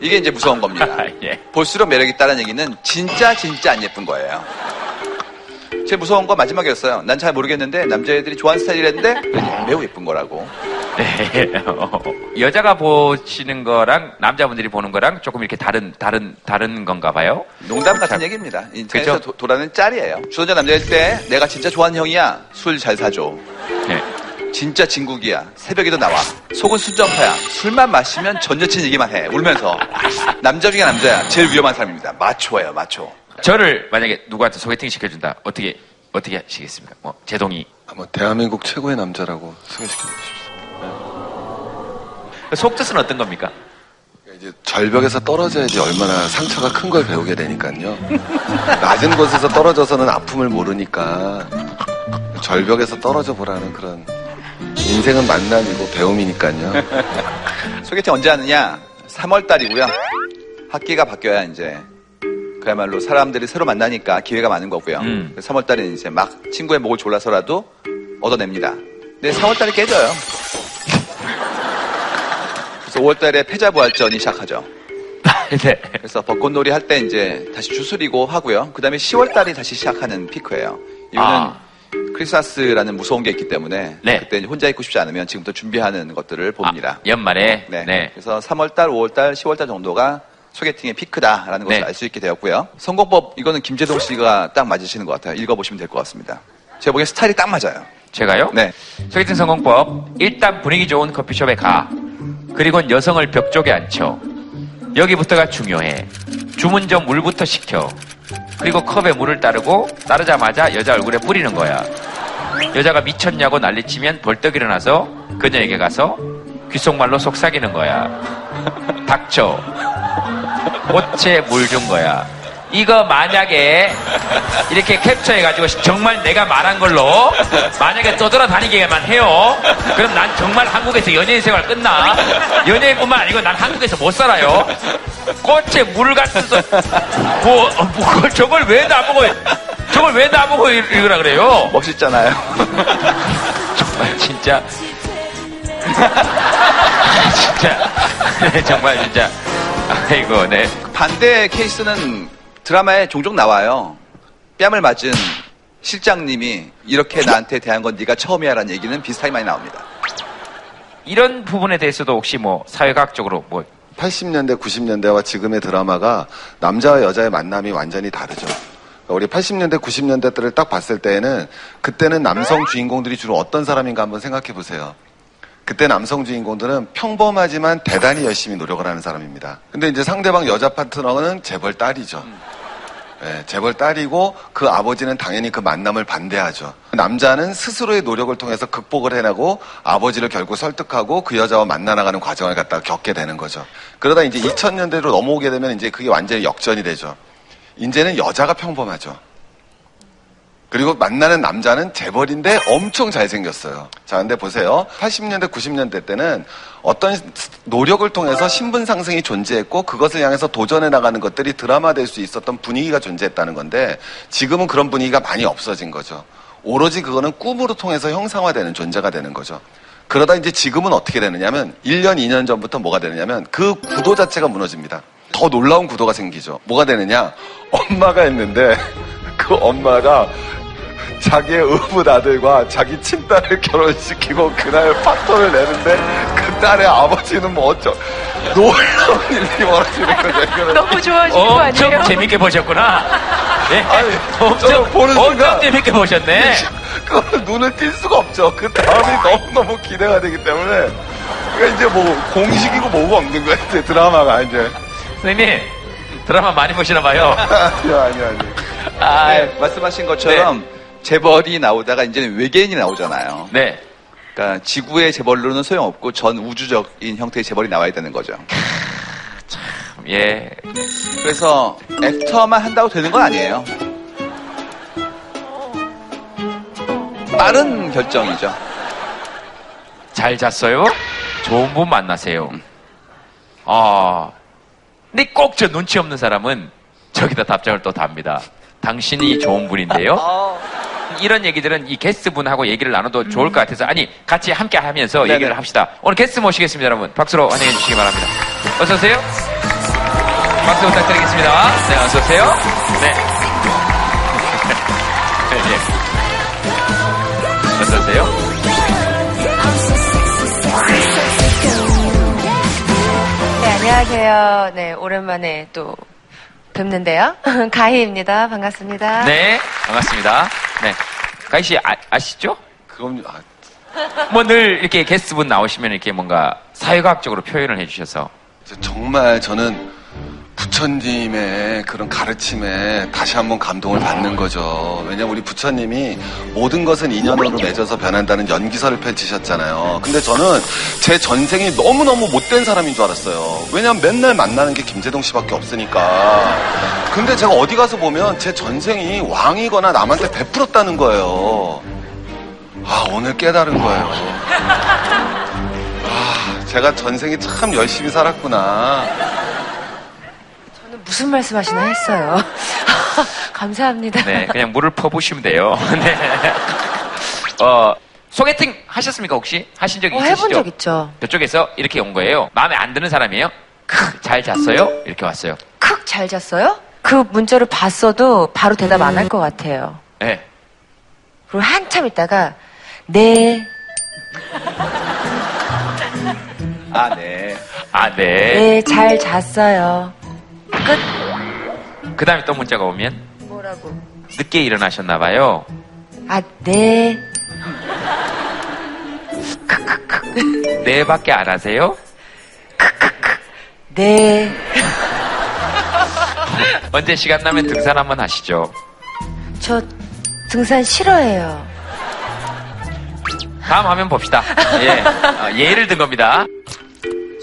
이게 이제 무서운 겁니다. 예. 볼수록 매력 있다는 얘기는 진짜 진짜 안 예쁜 거예요. 제일 무서운 건 마지막이었어요. 난 잘 모르겠는데 남자애들이 좋아하는 스타일이랬는데 매우 예쁜 거라고. 네. 어, 여자가 보시는 거랑 남자분들이 보는 거랑 조금 이렇게 다른 다른 다른 건가 봐요. 농담 같은 얘기입니다. 인터넷에서? 도- 돌아다니는 짤이에요. 주선자 남자일 때 내가 진짜 좋아하는 형이야. 술 잘 사줘. 네. 진짜 진국이야. 새벽에도 나와. 속은 순정파야. 술만 마시면 전 여친 얘기만 해. 울면서. 남자 중에 남자야. 제일 위험한 사람입니다. 마초예요, 마초. 저를 만약에 누구한테 소개팅 시켜준다 어떻게 어떻게 하시겠습니까? 뭐 제동이 뭐 대한민국 최고의 남자라고 소개시켜 주십시오. 속뜻은 어떤 겁니까? 이제 절벽에서 떨어져야지 얼마나 상처가 큰 걸 배우게 되니까요. 낮은 곳에서 떨어져서는 아픔을 모르니까 절벽에서 떨어져 보라는 그런 인생은 만남이고 배움이니까요. 소개팅 언제 하느냐? 3월달이고요. 학기가 바뀌어야 이제 그야말로 사람들이 새로 만나니까 기회가 많은 거고요. 음. 3월달에 이제 막 친구의 목을 졸라서라도 얻어냅니다. 근데 4월달에 깨져요. 그래서 5월달에 패자부활전이 시작하죠. 네. 그래서 벚꽃놀이 할 때 이제 다시 주술이고 하고요. 그 다음에 10월달이 다시 시작하는 피크예요. 이거는 아. 크리스마스라는 무서운 게 있기 때문에 네. 그때 혼자 있고 싶지 않으면 지금부터 준비하는 것들을 봅니다. 연말에 네. 네. 그래서 3월달, 5월달, 10월달 정도가 소개팅의 피크다라는 것을 네. 알수 있게 되었고요. 선거법 이거는 김재동 씨가 딱 맞으시는 것 같아요. 읽어보시면 될 것 같습니다. 제가 보기엔 스타일이 딱 맞아요. 제가요? 네. 소개팅 성공법 일단 분위기 좋은 커피숍에 가 그리고 여성을 벽 쪽에 앉혀 여기부터가 중요해 주문 전 물부터 시켜 그리고 컵에 물을 따르고 따르자마자 여자 얼굴에 뿌리는 거야 여자가 미쳤냐고 난리치면 벌떡 일어나서 그녀에게 가서 귓속말로 속삭이는 거야 닥쳐 꽃에 물 준 거야 이거 만약에 이렇게 캡처해가지고 정말 내가 말한 걸로 만약에 떠돌아다니게만 해요. 그럼 난 정말 한국에서 연예인 생활 끝나. 연예인뿐만 아니고 난 한국에서 못 살아요. 꽃에 물 같은 뭐, 어, 뭐 저걸 왜 나보고 저걸 왜 나보고 읽- 읽으라 그래요? 멋있잖아요. 정말 진짜 진짜 네, 정말 진짜 아이고 네. 반대 케이스는 드라마에 종종 나와요. 뺨을 맞은 실장님이 이렇게 나한테 대한 건 네가 처음이야라는 얘기는 비슷하게 많이 나옵니다. 이런 부분에 대해서도 혹시 뭐 사회과학적으로 뭐 80년대, 90년대와 지금의 드라마가 남자와 여자의 만남이 완전히 다르죠. 그러니까 우리 80년대, 90년대 때를 딱 봤을 때에는 그때는 남성 주인공들이 주로 어떤 사람인가 한번 생각해 보세요. 그때 남성 주인공들은 평범하지만 대단히 열심히 노력을 하는 사람입니다. 근데 이제 상대방 여자 파트너는 재벌 딸이죠. 예, 재벌 딸이고 그 아버지는 당연히 그 만남을 반대하죠. 남자는 스스로의 노력을 통해서 극복을 해내고 아버지를 결국 설득하고 그 여자와 만나나가는 과정을 갖다가 겪게 되는 거죠. 그러다 이제 2000년대로 넘어오게 되면 이제 그게 완전히 역전이 되죠. 이제는 여자가 평범하죠. 그리고 만나는 남자는 재벌인데 엄청 잘생겼어요. 자, 근데 보세요. 80년대, 90년대 때는 어떤 노력을 통해서 신분 상승이 존재했고 그것을 향해서 도전해 나가는 것들이 드라마될 수 있었던 분위기가 존재했다는 건데 지금은 그런 분위기가 많이 없어진 거죠. 오로지 그거는 꿈으로 통해서 형상화되는 존재가 되는 거죠. 그러다 이제 지금은 어떻게 되느냐면 1년, 2년 전부터 뭐가 되느냐면 그 구도 자체가 무너집니다. 더 놀라운 구도가 생기죠. 뭐가 되느냐? 엄마가 있는데 그 엄마가 자기의 의붓 아들과 자기 친딸을 결혼시키고 그날 파토를 내는데 그 딸의 아버지는 뭐 어쩌 놀라운 일이 벌어지는 거죠. 너무 좋아하시는 거 엄청 아니에요? 재밌게 보셨구나. 예. 저는 엄청 보는 엄청 순간 재밌게 보셨네. 그거는 눈을 뗄 수가 없죠. 그 다음이 너무너무 기대가 되기 때문에 그러니까 이제 뭐 공식이고 뭐고 없는 거예요. 이제 드라마가 이제. 선생님 드라마 많이 보시나 봐요. 아니요, 아니요, 아니요. 아, 네, 말씀하신 것처럼 재벌이 나오다가 이제는 외계인이 나오잖아요. 네. 그러니까 지구의 재벌로는 소용없고 전 우주적인 형태의 재벌이 나와야 되는 거죠. 예. 그래서 액터만 한다고 되는 건 아니에요. 빠른 결정이죠. 잘 잤어요? 좋은 분 만나세요. 아, 근데 꼭 저 눈치 없는 사람은 저기다 답장을 또 답니다. 당신이 좋은 분인데요. 이런 얘기들은 이 게스트 분하고 얘기를 나눠도 좋을 것 같아서 아니 같이 함께 하면서 네네. 얘기를 합시다. 오늘 게스트 모시겠습니다, 여러분. 박수로 환영해 주시기 바랍니다. 어서 오세요. 박수 부탁드리겠습니다. 네, 어서 오세요. 네. 네. 어서 오세요. 네, 안녕하세요. 네, 오랜만에 또 뵙는데요. 가희입니다. 반갑습니다. 네, 반갑습니다. 네. 가희 씨 아, 아시죠? 그럼 아, 뭐늘 이렇게 게스트분 나오시면 이렇게 뭔가 사회과학적으로 표현을 해주셔서 정말 저는 부처님의 그런 가르침에 다시 한번 감동을 받는 거죠. 왜냐면 우리 부처님이 모든 것은 인연으로 맺어서 변한다는 연기설을 펼치셨잖아요. 근데 저는 제 전생이 너무너무 못된 사람인 줄 알았어요. 왜냐면 맨날 만나는 게 김재동 씨밖에 없으니까. 근데 제가 어디 가서 보면 제 전생이 왕이거나 남한테 베풀었다는 거예요. 아, 오늘 깨달은 거예요. 아, 제가 전생에 참 열심히 살았구나. 무슨 말씀 하시나 했어요. 감사합니다. 네, 그냥 물을 퍼부시면 돼요. 네. 어, 소개팅 하셨습니까 혹시? 하신 적 어, 있으시죠? 해본 적 있죠. 저쪽에서 이렇게 온 거예요. 마음에 안 드는 사람이에요? 크, 잘 잤어요? 이렇게 왔어요. 크, 잘 잤어요? 그 문자를 봤어도 바로 대답 안 할 것 같아요. 네. 그리고 한참 있다가 네. 아, 네. 아, 네. 네, 잘 잤어요. 그 다음에 또 문자가 오면 뭐라고? 늦게 일어나셨나 봐요. 아, 네. 네 밖에 안 하세요? 네. 언제 시간 나면 등산 한번 하시죠. 저 등산 싫어해요. 다음 화면 봅시다. 예. 어, 예를 든 겁니다.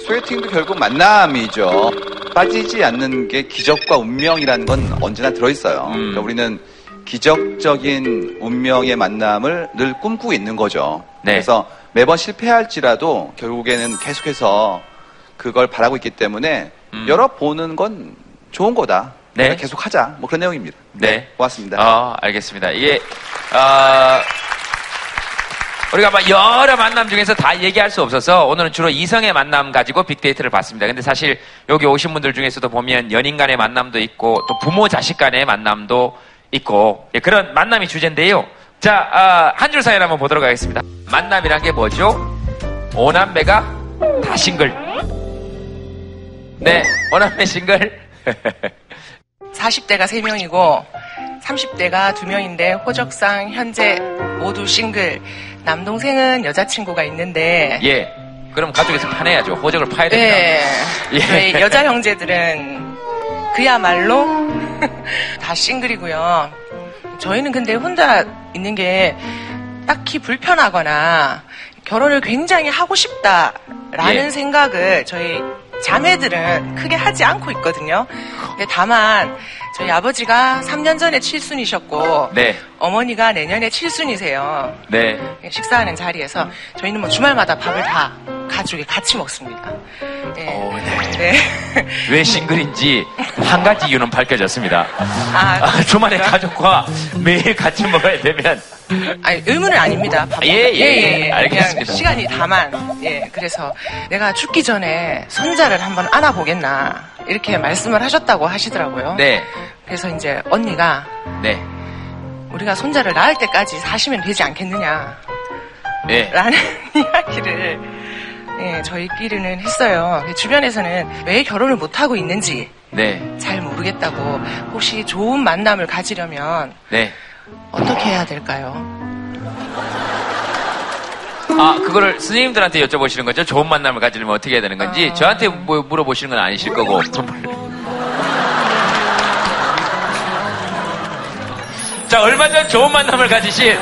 소개팅도 결국 만남이죠. 빠지지 않는 게 기적과 운명이라는 건 언제나 들어있어요. 음. 그러니까 우리는 기적적인 운명의 만남을 늘 꿈꾸고 있는 거죠. 네. 그래서 매번 실패할지라도 결국에는 계속해서 그걸 바라고 있기 때문에 열어보는 건 좋은 거다. 음. 네. 계속 하자. 뭐 그런 내용입니다. 네. 고맙습니다. 어, 알겠습니다. 이게, 어, 우리가 막 여러 만남 중에서 다 얘기할 수 없어서 오늘은 주로 이성의 만남 가지고 빅데이터를 봤습니다. 근데 사실 여기 오신 분들 중에서도 보면 연인 간의 만남도 있고 또 부모 자식 간의 만남도 있고 예, 그런 만남이 주제인데요. 자, 아, 한줄 사연 한번 보도록 하겠습니다. 만남이란 게 뭐죠? 오남매가 다 싱글. 네, 오남매 싱글. 40대가 3명이고 30대가 2명인데 호적상 현재 모두 싱글 남동생은 여자친구가 있는데 예. 그럼 가족에서 파내야죠. 호적을 파야 됩니다. 네. 예. 저희 여자 형제들은 그야말로 다 싱글이고요. 저희는 근데 혼자 있는 게 딱히 불편하거나 결혼을 굉장히 하고 싶다라는 예. 생각을 저희 자매들은 크게 하지 않고 있거든요. 근데 다만 저희 아버지가 3년 전에 칠순이셨고 네. 어머니가 내년에 칠순이세요. 네. 식사하는 자리에서 저희는 뭐 주말마다 밥을 다 가족이 같이 먹습니다. 예. 어, 네. 왜 싱글인지 한 가지 이유는 밝혀졌습니다. 아, 아, 주말에 가족과 매일 같이 먹어야 되면 아니, 의무는 아닙니다. 밥 예, 먹- 예, 예. 알겠습니다. 그냥 시간이 다만. 예, 그래서 내가 죽기 전에 손자를 한번 안아보겠나. 이렇게 말씀을 하셨다고 하시더라고요. 네. 그래서 이제 언니가 네. 우리가 손자를 낳을 때까지 사시면 되지 않겠느냐. 예. 라는 이야기를 예, 저희끼리는 했어요. 주변에서는 왜 결혼을 못하고 있는지 네. 잘 모르겠다고 혹시 좋은 만남을 가지려면 네. 어떻게 해야 될까요? 아, 그거를 스님들한테 여쭤보시는 거죠? 좋은 만남을 가지려면 어떻게 해야 되는 건지 저한테 뭐 물어보시는 건 아니실 거고. 자, 얼마 전 좋은 만남을 가지신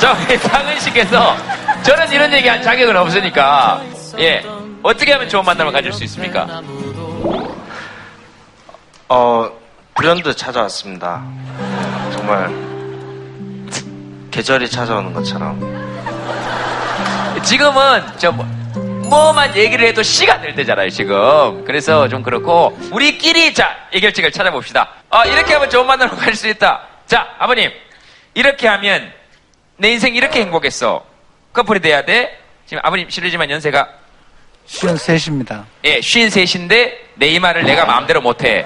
저희 상은 씨께서 저는 이런 얘기 할 자격은 없으니까 예. 어떻게 하면 좋은 만남을 가질 수 있습니까? 어, 불현듯 찾아왔습니다. 정말 계절이 찾아오는 것처럼. 지금은 저 뭐, 뭐만 얘기를 해도 시가 될 때잖아요, 지금. 그래서 좀 그렇고 우리끼리 자 해결책을 찾아봅시다. 아, 이렇게 하면 좋은 만남을 가질 수 있다. 자, 아버님 이렇게 하면 내 인생 이렇게 행복했어. 커플이 돼야 돼. 지금 아버님 실례지만 연세가 53입니다. 예, 53인데 내 이마를 내가 마음대로 못해.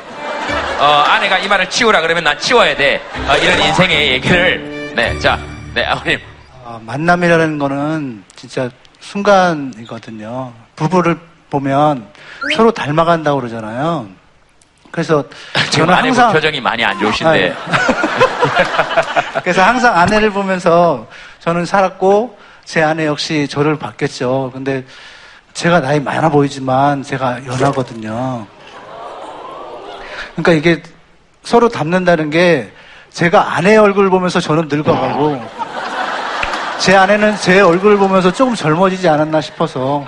어, 아내가 이마를 치우라 그러면 난 치워야 돼. 어, 이런 인생의 얘기를 네, 자, 네 아버님. 아, 만남이라는 거는 진짜 순간이거든요. 부부를 보면 서로 닮아간다고 그러잖아요. 그래서 저는 아내분 항상 표정이 많이 안 좋으신데. 그래서 항상 아내를 보면서 저는 살았고 제 아내 역시 저를 봤겠죠. 근데 제가 나이 많아 보이지만 제가 연하거든요. 그러니까 이게 서로 닮는다는 게 제가 아내 얼굴 보면서 저는 늙어가고 제 아내는 제 얼굴을 보면서 조금 젊어지지 않았나 싶어서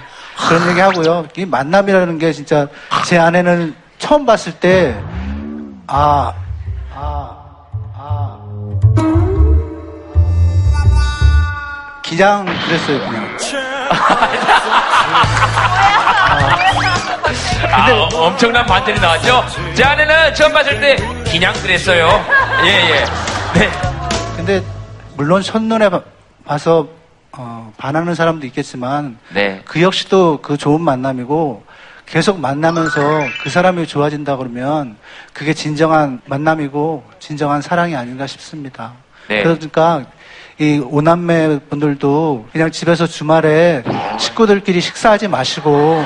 그런 얘기 하고요. 이 만남이라는 게 진짜 제 아내는 처음 봤을 때 아, 그냥 그랬어요, 그냥. 아, 어, 엄청난 반전이 나왔죠? 제 아내는 처음 봤을 때 그냥 그랬어요. 예, 예. 네. 근데 물론 첫눈에 봐- 봐서 어, 반하는 사람도 있겠지만 네. 그 역시도 그 좋은 만남이고 계속 만나면서 그 사람이 좋아진다 그러면 그게 진정한 만남이고 진정한 사랑이 아닌가 싶습니다. 네. 그러니까 이 오남매 분들도 그냥 집에서 주말에 식구들끼리 식사하지 마시고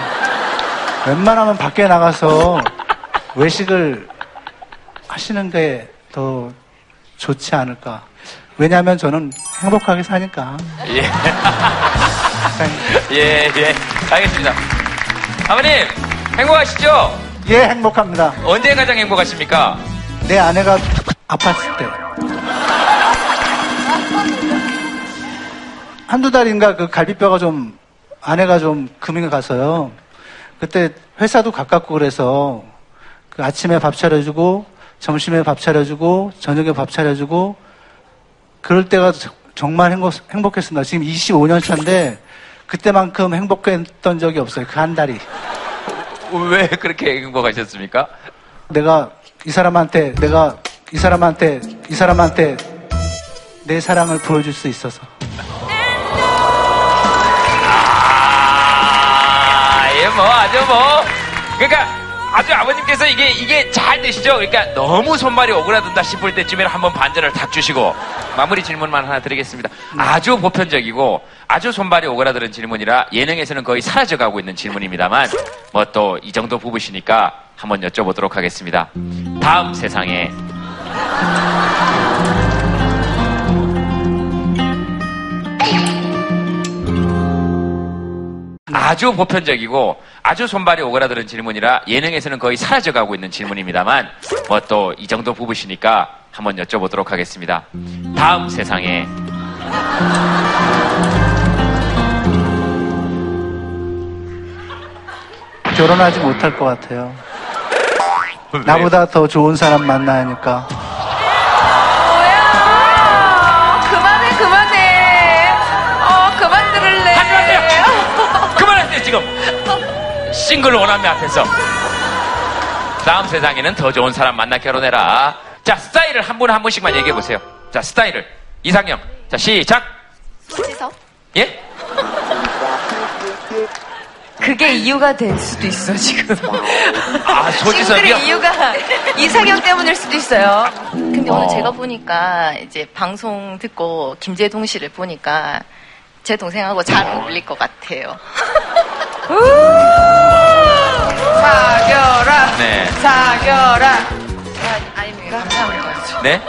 웬만하면 밖에 나가서 외식을 하시는 게 더 좋지 않을까. 왜냐하면 저는 행복하게 사니까. 예. 예, 예. 알겠습니다. 아버님, 행복하시죠? 예, 행복합니다. 언제 가장 행복하십니까? 내 아내가 아팠을 때. 한두 달인가 그 갈비뼈가 좀, 아내가 좀 금이 가서요. 그때 회사도 가깝고 그래서 그 아침에 밥 차려주고, 점심에 밥 차려주고, 저녁에 밥 차려주고, 그럴 때가 저- 정말 행복, 행복했습니다. 지금 25년 차인데, 그때만큼 행복했던 적이 없어요. 그 한 달이. 왜 그렇게 행복하셨습니까? 내가 이 사람한테, 내가 이 사람한테, 이 사람한테 내 사랑을 보여줄 수 있어서. 뭐, 아주 뭐. 그러니까, 아주 아버님께서 이게, 이게 잘 되시죠? 그러니까 너무 손발이 오그라든다 싶을 때쯤에 한번 반전을 탁 주시고, 마무리 질문만 하나 드리겠습니다. 아주 보편적이고, 아주 손발이 오그라드는 질문이라 예능에서는 거의 사라져가고 있는 질문입니다만, 뭐 또 이 정도 부부시니까 한번 여쭤보도록 하겠습니다. 다음 세상에 아주 보편적이고 아주 손발이 오그라드는 질문이라 예능에서는 거의 사라져가고 있는 질문입니다만 뭐 또 이 정도 부부시니까 한번 여쭤보도록 하겠습니다. 다음 세상에 결혼하지 못할 것 같아요. 나보다 더 좋은 사람 만나야 하니까. 싱글 원남매 앞에서 다음 세상에는 더 좋은 사람 만나 결혼해라. 자 스타일을 한 분한 분씩만 얘기해 보세요. 자 스타일을 이상형 자 시작 소지섭? 예? 그게 이유가 될 수도 있어, 지금. 아 소지섭이요? 이유가 이상형 때문일 수도 있어요. 근데 어. 오늘 제가 보니까 이제 방송 듣고 김재동 씨를 보니까 제 동생하고 잘 어울릴 것 같아요. 사겨라. 네. 사겨라. 아닙니다. 감사합니다. 네?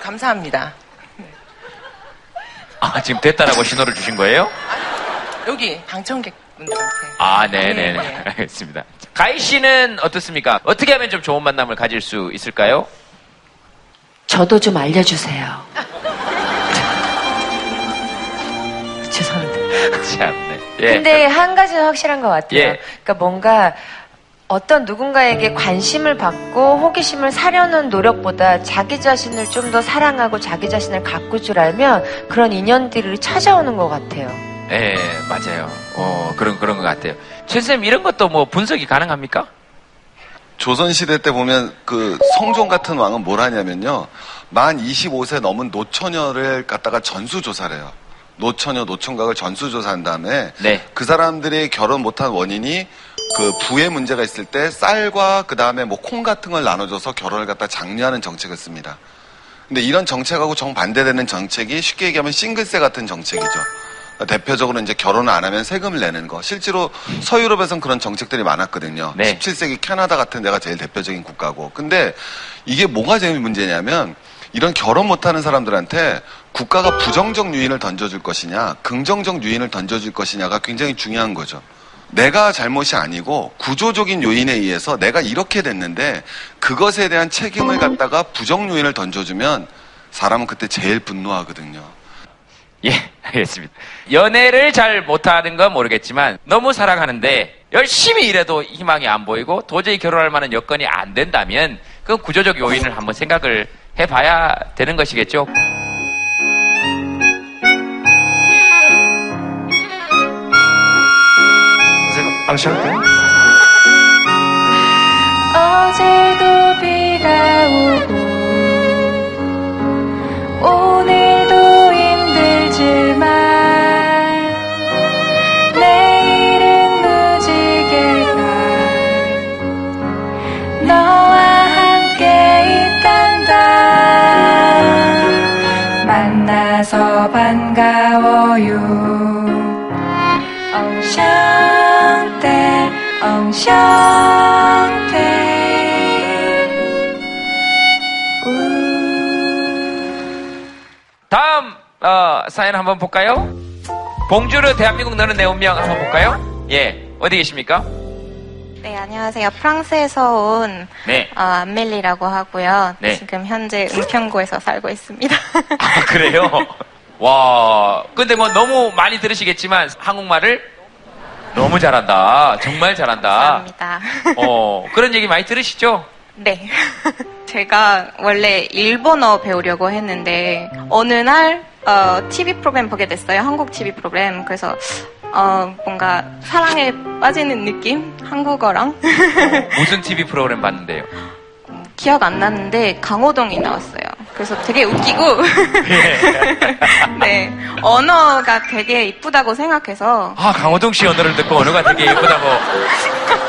감사합니다. 아 지금 됐다라고 신호를 주신 거예요? 여기 방청객분들한테. 아, 네네 네. 알겠습니다. 가희 씨는 어떻습니까? 어떻게 하면 좀 좋은 만남을 가질 수 있을까요? 저도 좀 알려주세요. 죄송합니다. 참, 네. 예. 근데 한 가지는 확실한 것 같아요. 예. 그러니까 뭔가 어떤 누군가에게 관심을 받고 호기심을 사려는 노력보다 자기 자신을 좀 더 사랑하고 자기 자신을 가꿀 줄 알면 그런 인연들이 찾아오는 것 같아요. 예, 맞아요. 어, 그런, 그런 것 같아요. 최선생님, 이런 것도 뭐 분석이 가능합니까? 조선시대 때 보면 그 성종 같은 왕은 뭘 하냐면요. 만 25세 넘은 노처녀를 갖다가 전수조사를 해요. 노처녀, 노총각을 전수조사한 다음에 네. 그 사람들이 결혼 못한 원인이 그 부의 문제가 있을 때 쌀과 그 다음에 뭐 콩 같은 걸 나눠줘서 결혼을 갖다 장려하는 정책을 씁니다. 근데 이런 정책하고 정반대되는 정책이 쉽게 얘기하면 싱글세 같은 정책이죠. 대표적으로 이제 결혼을 안 하면 세금을 내는 거. 실제로 서유럽에선 그런 정책들이 많았거든요. 네. 17세기 캐나다 같은 데가 제일 대표적인 국가고. 근데 이게 뭐가 제일 문제냐면 이런 결혼 못하는 사람들한테 국가가 부정적 유인을 던져줄 것이냐, 긍정적 유인을 던져줄 것이냐가 굉장히 중요한 거죠. 내가 잘못이 아니고 구조적인 요인에 의해서 내가 이렇게 됐는데 그것에 대한 책임을 갖다가 부정 요인을 던져주면 사람은 그때 제일 분노하거든요. 예, 알겠습니다. 연애를 잘 못하는 건 모르겠지만 너무 사랑하는데 열심히 일해도 희망이 안 보이고 도저히 결혼할 만한 여건이 안 된다면 그 구조적 요인을 한번 생각을 해봐야 되는 것이겠죠. 방시할까요? 어제도 비가 오고 오늘 엉샹대 엉샹대 다음 어, 사연 한번 볼까요? 봉주르 대한민국 너는 내 운명 한번 볼까요? 예, 어디 계십니까? 네, 안녕하세요. 프랑스에서 온 네. 어, 안멜리라고 하고요. 네. 지금 현재 은평구에서 살고 있습니다. 아, 그래요? 와, 근데 뭐 너무 많이 들으시겠지만 한국말을 너무 잘한다. 정말 잘한다. 감사합니다. 어, 그런 얘기 많이 들으시죠? 네. 제가 원래 일본어 배우려고 했는데 어느 날 어, TV 프로그램 보게 됐어요. 한국 TV 프로그램. 그래서 어, 뭔가 사랑에 빠지는 느낌? 한국어랑 무슨 TV 프로그램 봤는데요? 기억 안 나는데 강호동이 나왔어요. 그래서 되게 웃기고 네 언어가 되게 이쁘다고 생각해서 아, 강호동 씨 언어를 듣고 언어가 되게 예쁘다고.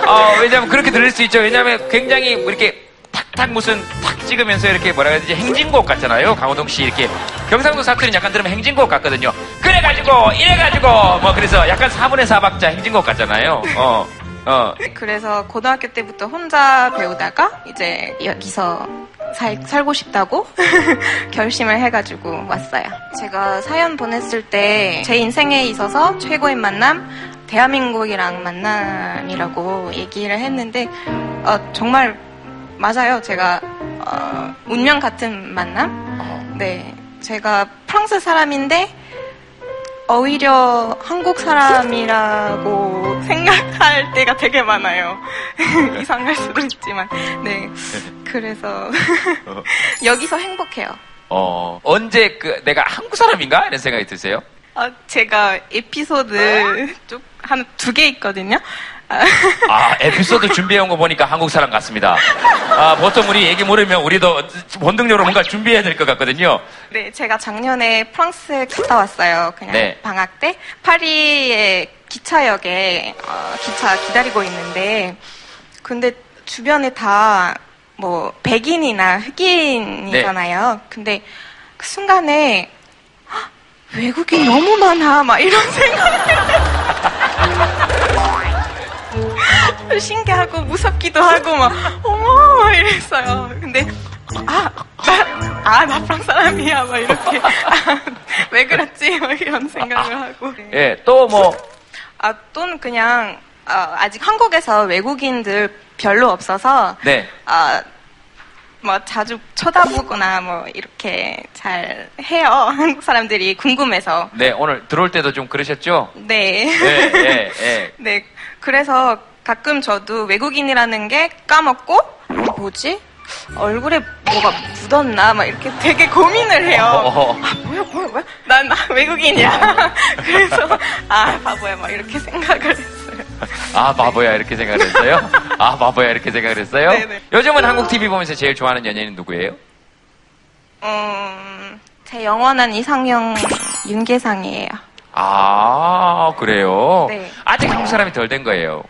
아, 왜냐면 그렇게 들릴 수 있죠. 왜냐면 굉장히 뭐 이렇게 탁탁 무슨 탁 찍으면서 이렇게 뭐라 해야 되지? 행진곡 같잖아요. 강호동 씨 이렇게. 경상도 사투리는 약간 들으면 행진곡 같거든요. 그래가지고, 이래가지고, 뭐 그래서 약간 4분의 4박자 행진곡 같잖아요. 어, 어. 그래서 고등학교 때부터 혼자 배우다가 이제 여기서 살, 살고 싶다고 결심을 해가지고 왔어요. 제가 사연 보냈을 때 제 인생에 있어서 최고의 만남, 대한민국이랑 만남이라고 얘기를 했는데 어, 정말 맞아요. 제가 어, 운명 같은 만남. 네, 제가 프랑스 사람인데 오히려 한국 사람이라고 생각할 때가 되게 많아요. 이상할 수도 있지만, 네. 그래서 여기서 행복해요. 어, 언제 그 내가 한국 사람인가? 이런 생각이 드세요? 아, 제가 에피소드 쭉 한 두 개 있거든요. 아, 에피소드 준비해온 거 보니까 한국 사람 같습니다. 아, 보통 우리 얘기 모르면 우리도 본능적으로 뭔가 준비해야 될 것 같거든요. 네, 제가 작년에 프랑스 갔다 왔어요. 그냥 네. 방학 때 파리의 기차역에 어, 기차 기다리고 있는데 근데 주변에 다 뭐 백인이나 흑인이잖아요. 네. 근데 그 순간에 헉, 외국인 너무 많아 막 이런 생각. 신기하고 무섭기도 하고 막 어머 막 이랬어요. 근데 아, 나, 아, 나 프랑스 사람이야. 막 이렇게. 아, 왜 그랬지? 막 이런 생각을 하고. 예, 또 뭐, 아, 또는 그냥, 어, 아직 한국에서 외국인들 별로 없어서, 네. 아, 뭐 자주 쳐다보거나 뭐 이렇게 잘 해요. 한국 사람들이 궁금해서. 네, 오늘 들어올 때도 좀 그러셨죠? 네. 예, 예, 예. 네. 그래서 가끔 저도 외국인이라는 게 까먹고, 뭐지? 얼굴에 뭐가 묻었나? 막 이렇게 되게 고민을 해요. 어. 아, 뭐야, 뭐야, 뭐야? 난, 나 외국인이야. 그래서, 아, 바보야. 막 이렇게 생각을 했어요. 아, 바보야, 이렇게 생각을 했어요? 아, 바보야, 이렇게 생각을 했어요? 네네. 요즘은 한국 TV 보면서 제일 좋아하는 연예인은 누구예요? 음, 제 영원한 이상형 윤계상이에요. 아, 그래요? 네. 아직 한국 사람이 덜 된 거예요.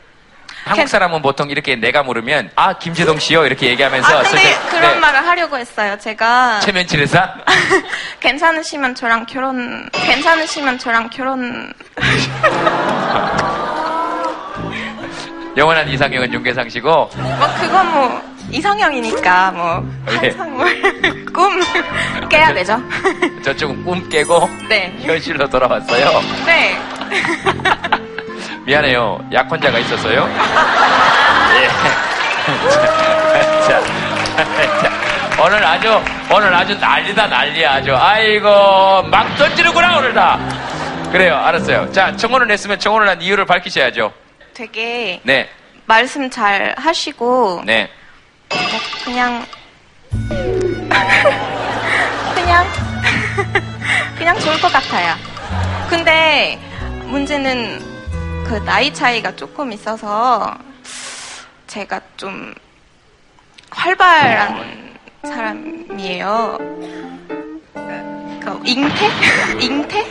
한국 괜- 사람은 보통 이렇게 내가 물으면, 아, 김재동 씨요? 이렇게 얘기하면서. 아, 근데 슬슬- 그런 네. 말을 하려고 했어요. 제가 최면치레사? 괜찮으시면 저랑 결혼, 괜찮으시면 저랑 결혼. 영원한 이상형은 윤계상 씨고, 뭐 그건 뭐 이상형이니까 뭐 예. 항상 뭐 꿈 깨야 되죠. 저쪽은 꿈 깨고, 네. 현실로 돌아왔어요. 네. 미안해요. 약혼자가 있어서요. 예. 자, 자, 오늘 아주, 오늘 아주 난리다, 난리야, 아주. 아이고, 막 던지는구나, 오늘 다. 그래요, 알았어요. 자, 청혼을 냈으면 청혼을 한 이유를 밝히셔야죠. 되게 네, 말씀 잘 하시고 네. 그냥 그냥 그냥 좋을 것 같아요. 근데 문제는 그 나이 차이가 조금 있어서 제가 좀 활발한 사람이에요. 그 잉태? 잉태?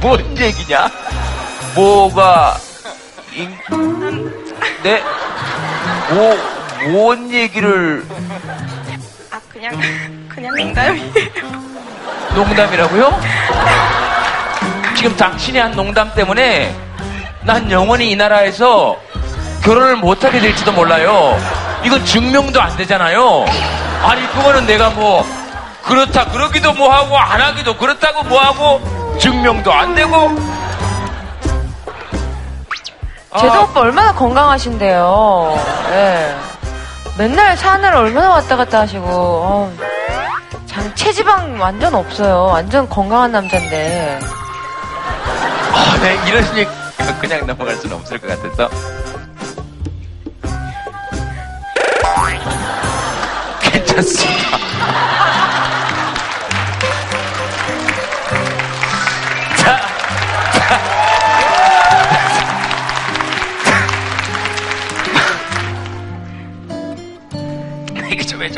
뭔 얘기냐? 뭐가 인... 네? 뭐, 뭔 얘기를 아 그냥 그냥 농담이에요. 농담이라고요? 지금 당신이 한 농담 때문에 난 영원히 이 나라에서 결혼을 못하게 될지도 몰라요. 이건 증명도 안 되잖아요. 아니, 그거는 내가 뭐, 그렇다, 그러기도 뭐하고, 안 하기도 그렇다고 뭐하고, 증명도 안 되고. 제동 오빠 얼마나 건강하신데요. 예. 맨날 산을 얼마나 왔다 갔다 하시고, 어, 장, 체지방 완전 없어요. 완전 건강한 남자인데. 아, 네, 이런 얘기 그냥 넘어갈 수는 없을 것 같아서. 괜찮습니다.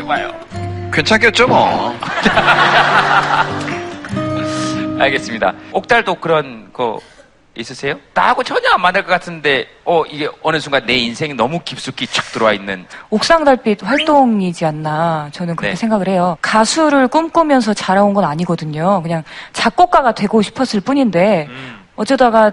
해줘봐요. 괜찮겠죠, 뭐. 알겠습니다. 옥달도 그런 거 있으세요? 나하고 전혀 안 맞을 것 같은데, 어, 이게 어느 순간 내 인생이 너무 깊숙이 촥 들어와 있는. 옥상 달빛 활동이지 않나 저는 그렇게 네. 생각을 해요. 가수를 꿈꾸면서 자라온 건 아니거든요. 그냥 작곡가가 되고 싶었을 뿐인데 음. 어쩌다가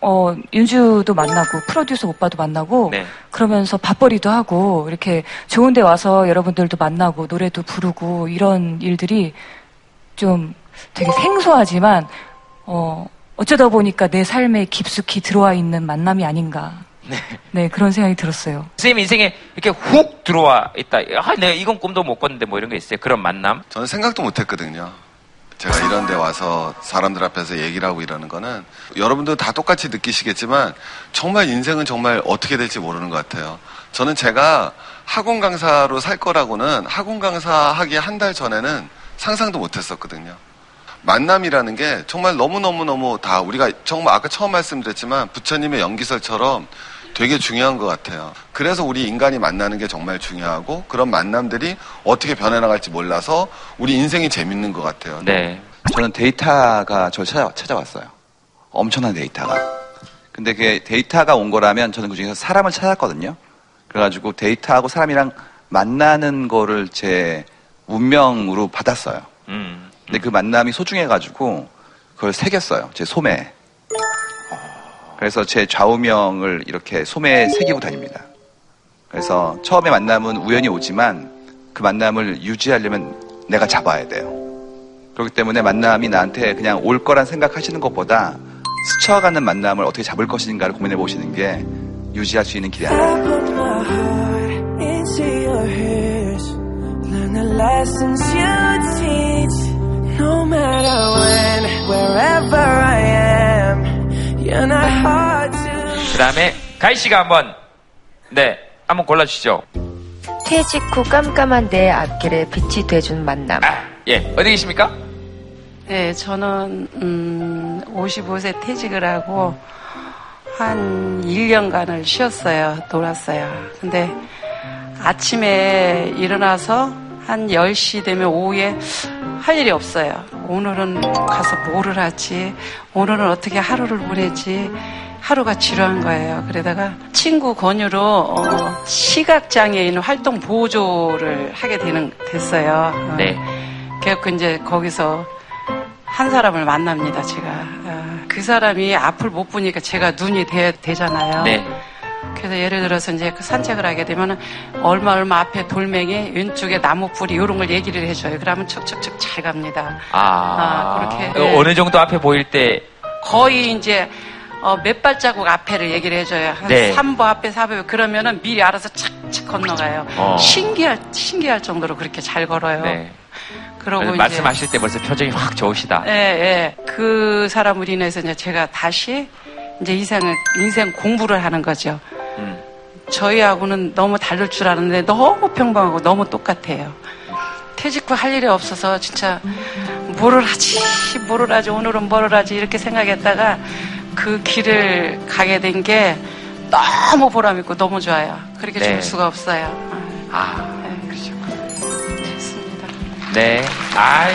어, 윤주도 만나고 프로듀서 오빠도 만나고 네. 그러면서 밥벌이도 하고 이렇게 좋은 데 와서 여러분들도 만나고 노래도 부르고 이런 일들이 좀 되게 생소하지만 어, 어쩌다 보니까 내 삶에 깊숙이 들어와 있는 만남이 아닌가. 네. 그런 생각이 들었어요. 선생님 인생에 이렇게 훅 들어와 있다. 아, 내가 이건 꿈도 못 꿨는데 뭐 이런 거 있어요? 그런 만남? 저는 생각도 못 했거든요. 제가 이런 데 와서 사람들 앞에서 얘기를 하고 이러는 거는 여러분도 다 똑같이 느끼시겠지만 정말 인생은 정말 어떻게 될지 모르는 것 같아요. 저는 제가 학원 강사로 살 거라고는 학원 강사 하기 한 달 전에는 상상도 못 했었거든요. 만남이라는 게 정말 너무너무너무 다 우리가 정말 아까 처음 말씀드렸지만 부처님의 연기설처럼 되게 중요한 것 같아요. 그래서 우리 인간이 만나는 게 정말 중요하고 그런 만남들이 어떻게 변해나갈지 몰라서 우리 인생이 재밌는 것 같아요. 네. 저는 데이터가 저를 찾아, 찾아왔어요. 엄청난 데이터가. 근데 그 데이터가 온 거라면 저는 그 중에서 사람을 찾았거든요. 그래가지고 데이터하고 사람이랑 만나는 거를 제 운명으로 받았어요. 음. 근데 그 만남이 소중해가지고 그걸 새겼어요. 제 소매에. 그래서 제 좌우명을 이렇게 소매에 새기고 다닙니다. 그래서 처음에 만남은 우연히 오지만 그 만남을 유지하려면 내가 잡아야 돼요. 그렇기 때문에 만남이 나한테 그냥 올 거란 생각하시는 것보다 스쳐가는 만남을 어떻게 잡을 것인가를 고민해 보시는 게 유지할 수 있는 길이 아닐까. 그 다음에 가희 씨가 한번, 네, 한번 골라주시죠. 퇴직 후 깜깜한 내 앞길에 빛이 돼준 만남. 예, 어디 계십니까? 네, 저는 음, 55세 퇴직을 하고 한 1년간을 쉬었어요. 놀았어요. 근데 아침에 일어나서 한 10시 되면 오후에 할 일이 없어요. 오늘은 가서 뭐를 하지? 오늘은 어떻게 하루를 보내지? 하루가 지루한 거예요. 그러다가 친구 권유로 어, 시각장애인 활동 보조를 하게 되는 됐어요. 어, 네. 그래갖고 이제 거기서 한 사람을 만납니다, 제가. 아, 그 사람이 앞을 못 보니까 제가 눈이 되, 되잖아요. 네. 그래서 예를 들어서 이제 그 산책을 하게 되면 얼마 얼마 앞에 돌멩이, 왼쪽에 나무 뿌리 이런 걸 얘기를 해줘요. 그러면 척척척 잘 갑니다. 아, 그렇게. 그 어느 정도 앞에 보일 때, 거의 이제 어, 몇 발자국 앞에를 얘기를 해줘요. 한 네. 3보 앞에 4보 그러면은 미리 알아서 착착 건너가요. 어. 신기할 신기할 정도로 그렇게 잘 걸어요. 네. 그러고 이제 말씀하실 때 벌써 표정이 확 좋으시다. 예, 예. 그 사람으로 인해서 이제 제가 다시 이제 인생을, 인생 공부를 하는 거죠. 음. 저희하고는 너무 다를 줄 알았는데 너무 평범하고 너무 똑같아요. 퇴직 후 할 일이 없어서 진짜 뭐를 하지, 뭐를 하지, 오늘은 뭐를 하지 이렇게 생각했다가 그 길을 가게 된 게 너무 보람있고 너무 좋아요. 그렇게 네. 좋을 수가 없어요. 아, 네, 그렇죠. 좋습니다. 네. 아이.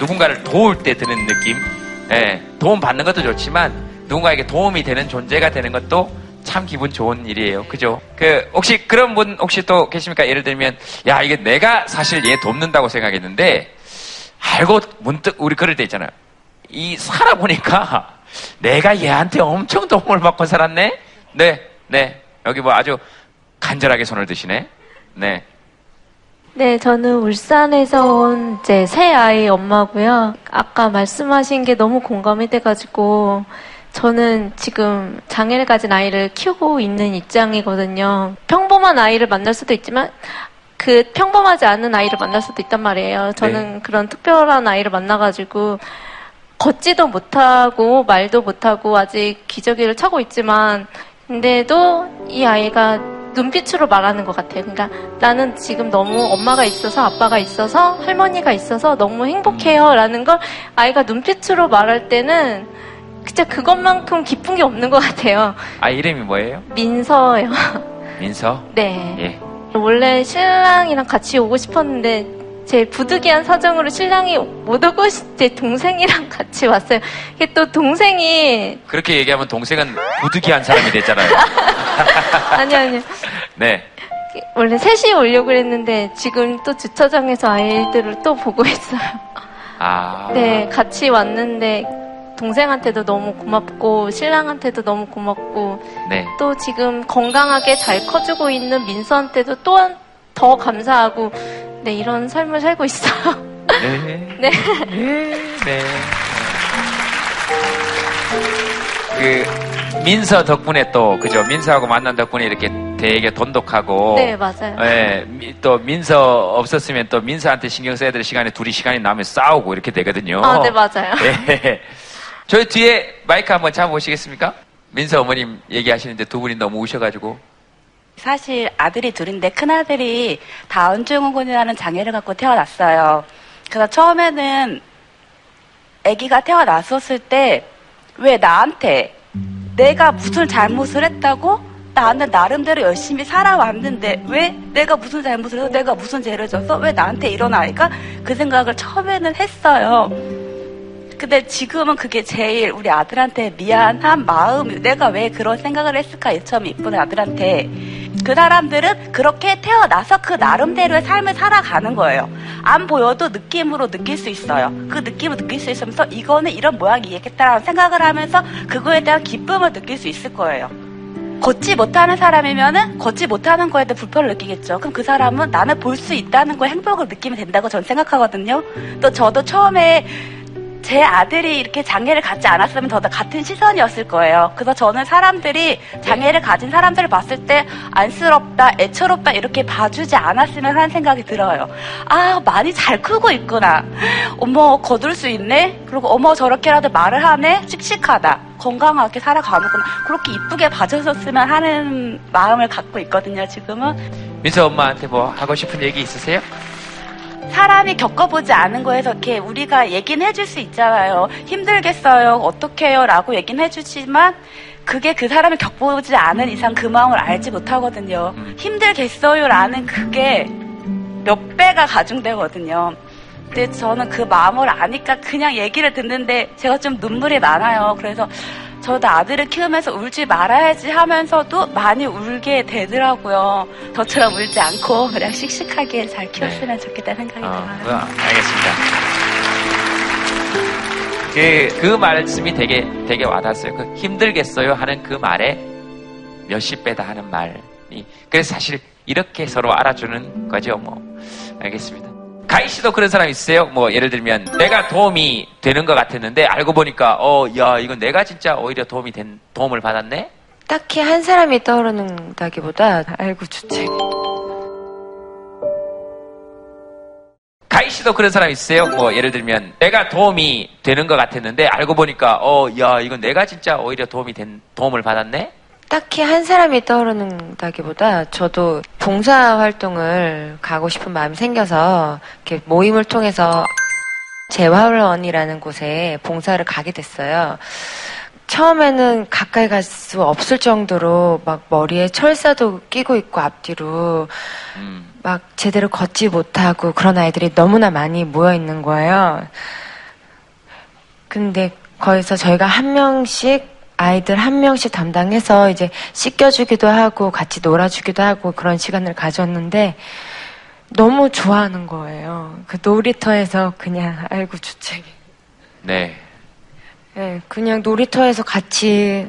누군가를 도울 때 드는 느낌. 예, 도움 받는 것도 좋지만 누군가에게 도움이 되는 존재가 되는 것도 참 기분 좋은 일이에요. 그죠? 그, 혹시 그런 분 혹시 또 계십니까? 예를 들면, 야, 이게 내가 사실 얘 돕는다고 생각했는데, 알고 문득 우리 그럴 때 있잖아요. 이 살아보니까 내가 얘한테 엄청 도움을 받고 살았네? 네, 네. 여기 뭐 아주 간절하게 손을 드시네. 네. 네, 저는 울산에서 온 이제 새 아이 엄마고요. 아까 말씀하신 게 너무 공감이 돼가지고 저는 지금 장애를 가진 아이를 키우고 있는 입장이거든요. 평범한 아이를 만날 수도 있지만 그 평범하지 않은 아이를 만날 수도 있단 말이에요. 저는 네. 그런 특별한 아이를 만나가지고 걷지도 못하고 말도 못하고 아직 기저귀를 차고 있지만 근데도 이 아이가 눈빛으로 말하는 것 같아요. 그러니까 나는 지금 너무 엄마가 있어서 아빠가 있어서 할머니가 있어서 너무 행복해요. 라는 걸 아이가 눈빛으로 말할 때는 진짜 그것만큼 기쁜 게 없는 것 같아요. 아, 이름이 뭐예요? 민서요. 민서? 네. 예. 원래 신랑이랑 같이 오고 싶었는데 제 부득이한 사정으로 신랑이 못 오고 싶- 제 동생이랑 같이 왔어요. 이게 또 동생이 그렇게 얘기하면 동생은 부득이한 사람이 됐잖아요. 아니 아니 네. 원래 셋이 오려고 그랬는데 지금 또 주차장에서 아이들을 또 보고 있어요. 아. 네, 같이 왔는데 동생한테도 너무 고맙고 신랑한테도 너무 고맙고 네. 또 지금 건강하게 잘 커주고 있는 민서한테도 또한 더 감사하고 네 이런 삶을 살고 있어요. 네. 네. 네. 그 민서 덕분에 또 그죠 민서하고 만난 덕분에 이렇게 되게 돈독하고 네, 맞아요. 예, 미- 또 민서 없었으면 또 민서한테 신경 써야 될 시간에 둘이 시간이 나면 싸우고 이렇게 되거든요. 아, 네, 맞아요. 예. 저희 뒤에 마이크 한번 잡아보시겠습니까? 민서 어머님 얘기하시는데 두 분이 너무 우셔가지고 사실 아들이 둘인데 큰 아들이 다운증후군이라는 장애를 갖고 태어났어요. 그래서 처음에는 아기가 태어났었을 때 왜 나한테 내가 무슨 잘못을 했다고 나는 나름대로 열심히 살아왔는데 왜 내가 무슨 잘못을 해서 내가 무슨 죄를 져서 왜 나한테 이런 아이가 그 생각을 처음에는 했어요. 근데 지금은 그게 제일 우리 아들한테 미안한 마음이 내가 왜 그런 생각을 했을까 이 처음 이쁜 아들한테 그 사람들은 그렇게 태어나서 그 나름대로의 삶을 살아가는 거예요. 안 보여도 느낌으로 느낄 수 있어요. 그 느낌을 느낄 수 있으면서 이거는 이런 모양이겠다라는 생각을 하면서 그거에 대한 기쁨을 느낄 수 있을 거예요. 걷지 못하는 사람이면은 걷지 못하는 거에 대해 불편을 느끼겠죠. 그럼 그 사람은 나는 볼 수 있다는 거에 행복을 느끼면 된다고 전 생각하거든요. 또 저도 처음에 제 아들이 이렇게 장애를 갖지 않았으면 저도 같은 시선이었을 거예요. 그래서 저는 사람들이 장애를 가진 사람들을 봤을 때 안쓰럽다, 애처롭다 이렇게 봐주지 않았으면 하는 생각이 들어요. 아, 많이 잘 크고 있구나. 어머, 거둘 수 있네? 그리고 어머, 저렇게라도 말을 하네? 씩씩하다. 건강하게 살아가는구나. 그렇게 이쁘게 봐줬었으면 하는 마음을 갖고 있거든요, 지금은. 민서 엄마한테 뭐 하고 싶은 얘기 있으세요? 사람이 겪어보지 않은 거에서 이렇게 우리가 얘기는 해줄 수 있잖아요. 힘들겠어요. 어떡해요. 라고 얘기는 해주지만 그게 그 사람이 겪어보지 않은 이상 그 마음을 알지 못하거든요. 힘들겠어요. 라는 그게 몇 배가 가중되거든요. 근데 저는 그 마음을 아니까 그냥 얘기를 듣는데 제가 좀 눈물이 많아요. 그래서 저도 아들을 키우면서 울지 말아야지 하면서도 많이 울게 되더라고요. 저처럼 울지 않고 그냥 씩씩하게 잘 키웠으면 좋겠다는 생각이 어, 들어요. 어, 알겠습니다. 그, 그 말씀이 되게, 되게 와닿았어요. 그 힘들겠어요 하는 그 말에 몇십 배다 하는 말이. 그래서 사실 이렇게 서로 알아주는 거죠, 뭐. 알겠습니다. 가희 씨도 그런 사람 있으세요? 뭐, 예를 들면, 내가 도움이 되는 것 같았는데, 알고 보니까, 어, 야, 이건 내가 진짜 오히려 도움이 된, 도움을 받았네? 딱히 한 사람이 떠오르는다기보다 알고 주책. 가희 씨도 그런 사람 있으세요? 뭐, 예를 들면, 내가 도움이 되는 것 같았는데, 알고 보니까, 어, 야, 이건 내가 진짜 오히려 도움이 된, 도움을 받았네? 딱히 한 사람이 떠오르는다기보다 저도 봉사 활동을 가고 싶은 마음이 생겨서 이렇게 모임을 통해서 재활원이라는 곳에 봉사를 가게 됐어요. 처음에는 가까이 갈 수 없을 정도로 막 머리에 철사도 끼고 있고 앞뒤로 막 제대로 걷지 못하고 그런 아이들이 너무나 많이 모여 있는 거예요. 근데 거기서 저희가 한 명씩 아이들 한 명씩 담당해서 이제 씻겨주기도 하고 같이 놀아주기도 하고 그런 시간을 가졌는데 너무 좋아하는 거예요. 그 놀이터에서 그냥 아이고 주책이. 네. 네, 그냥 놀이터에서 같이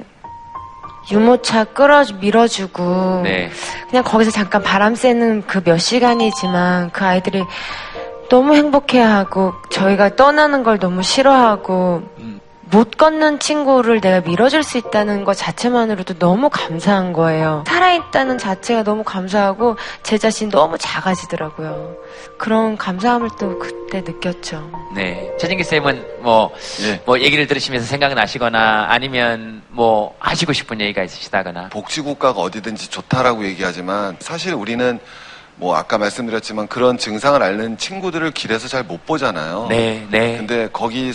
유모차 끌어 밀어주고 네. 그냥 거기서 잠깐 바람 쐬는 그 몇 시간이지만 그 아이들이 너무 행복해하고 저희가 떠나는 걸 너무 싫어하고 못 걷는 친구를 내가 밀어줄 수 있다는 것 자체만으로도 너무 감사한 거예요. 살아있다는 자체가 너무 감사하고 제 자신 너무 작아지더라고요. 그런 감사함을 또 그때 느꼈죠. 네. 최진기 쌤은 뭐, 뭐 얘기를 들으시면서 생각나시거나 아니면 뭐 하시고 싶은 얘기가 있으시다거나. 복지국가가 어디든지 좋다라고 얘기하지만 사실 우리는 뭐 아까 말씀드렸지만 그런 증상을 앓는 친구들을 길에서 잘 못 보잖아요. 네, 네. 근데 거기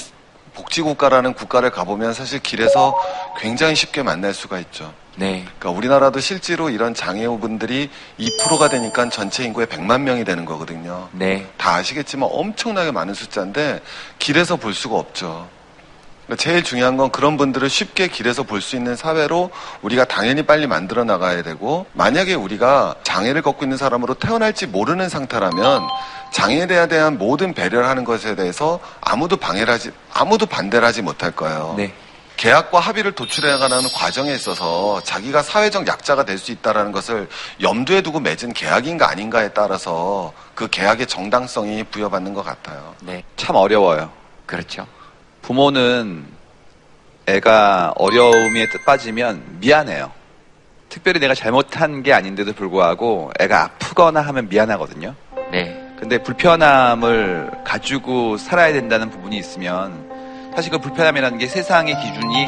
복지국가라는 국가를 가보면 사실 길에서 굉장히 쉽게 만날 수가 있죠. 네. 그러니까 우리나라도 실제로 이런 장애우분들이 2%가 되니까 전체 인구의 100만 명이 되는 거거든요. 네. 다 아시겠지만 엄청나게 많은 숫자인데 길에서 볼 수가 없죠. 그러니까 제일 중요한 건 그런 분들을 쉽게 길에서 볼 수 있는 사회로 우리가 당연히 빨리 만들어 나가야 되고 만약에 우리가 장애를 갖고 있는 사람으로 태어날지 모르는 상태라면 장애에 대한 모든 배려를 하는 것에 대해서 아무도 방해를 하지 아무도 반대를 하지 못할 거예요. 네. 계약과 합의를 도출해 나가는 과정에 있어서 자기가 사회적 약자가 될 수 있다는 것을 염두에 두고 맺은 계약인가 아닌가에 따라서 그 계약의 정당성이 부여받는 것 같아요. 네. 참 어려워요. 그렇죠. 부모는 애가 어려움에 빠지면 미안해요. 특별히 내가 잘못한 게 아닌데도 불구하고 애가 아프거나 하면 미안하거든요. 네. 근데 불편함을 가지고 살아야 된다는 부분이 있으면 사실 그 불편함이라는 게 세상의 기준이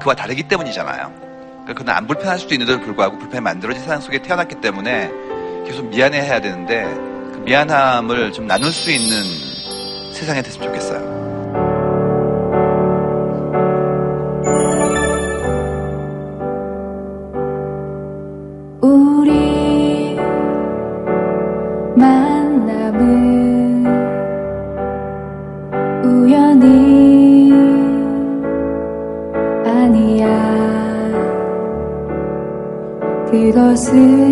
그와 다르기 때문이잖아요. 그러니까 그는 안 불편할 수도 있는데도 불구하고 불편이 만들어진 세상 속에 태어났기 때문에 계속 미안해 해야 되는데 그 미안함을 좀 나눌 수 있는 세상이 됐으면 좋겠어요. 그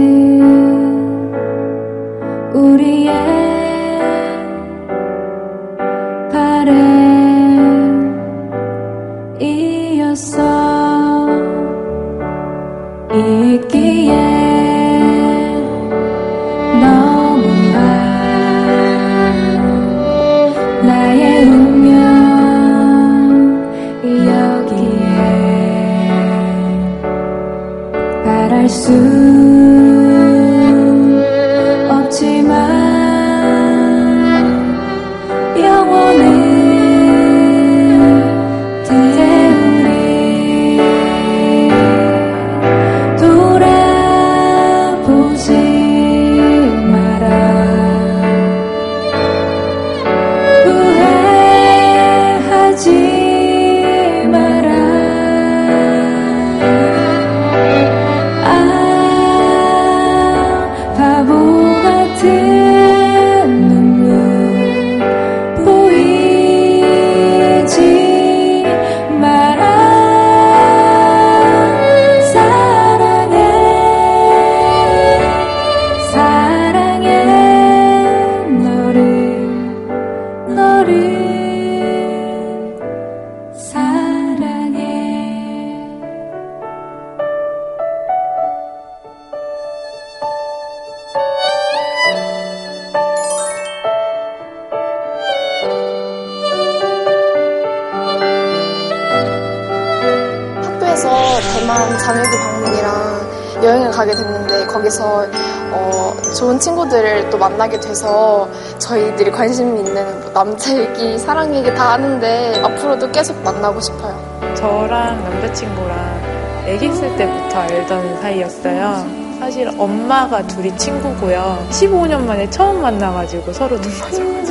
장애부 방문이랑 여행을 가게 됐는데 거기서 어, 좋은 친구들을 또 만나게 돼서 저희들이 관심 있는 뭐 남자 얘기, 사랑 얘기 다 하는데 앞으로도 계속 만나고 싶어요. 저랑 남자친구랑 애기 있을 때부터 알던 사이였어요. 사실 엄마가 둘이 친구고요. 15년 만에 처음 만나가지고 서로 눈 맞아가지고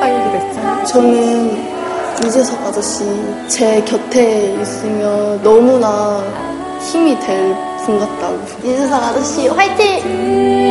사귀게 됐어요. 저는 유재석 아저씨 제 곁에 있으면 너무나 힘이 될 분 같다고. 유재석 아저씨 화이팅!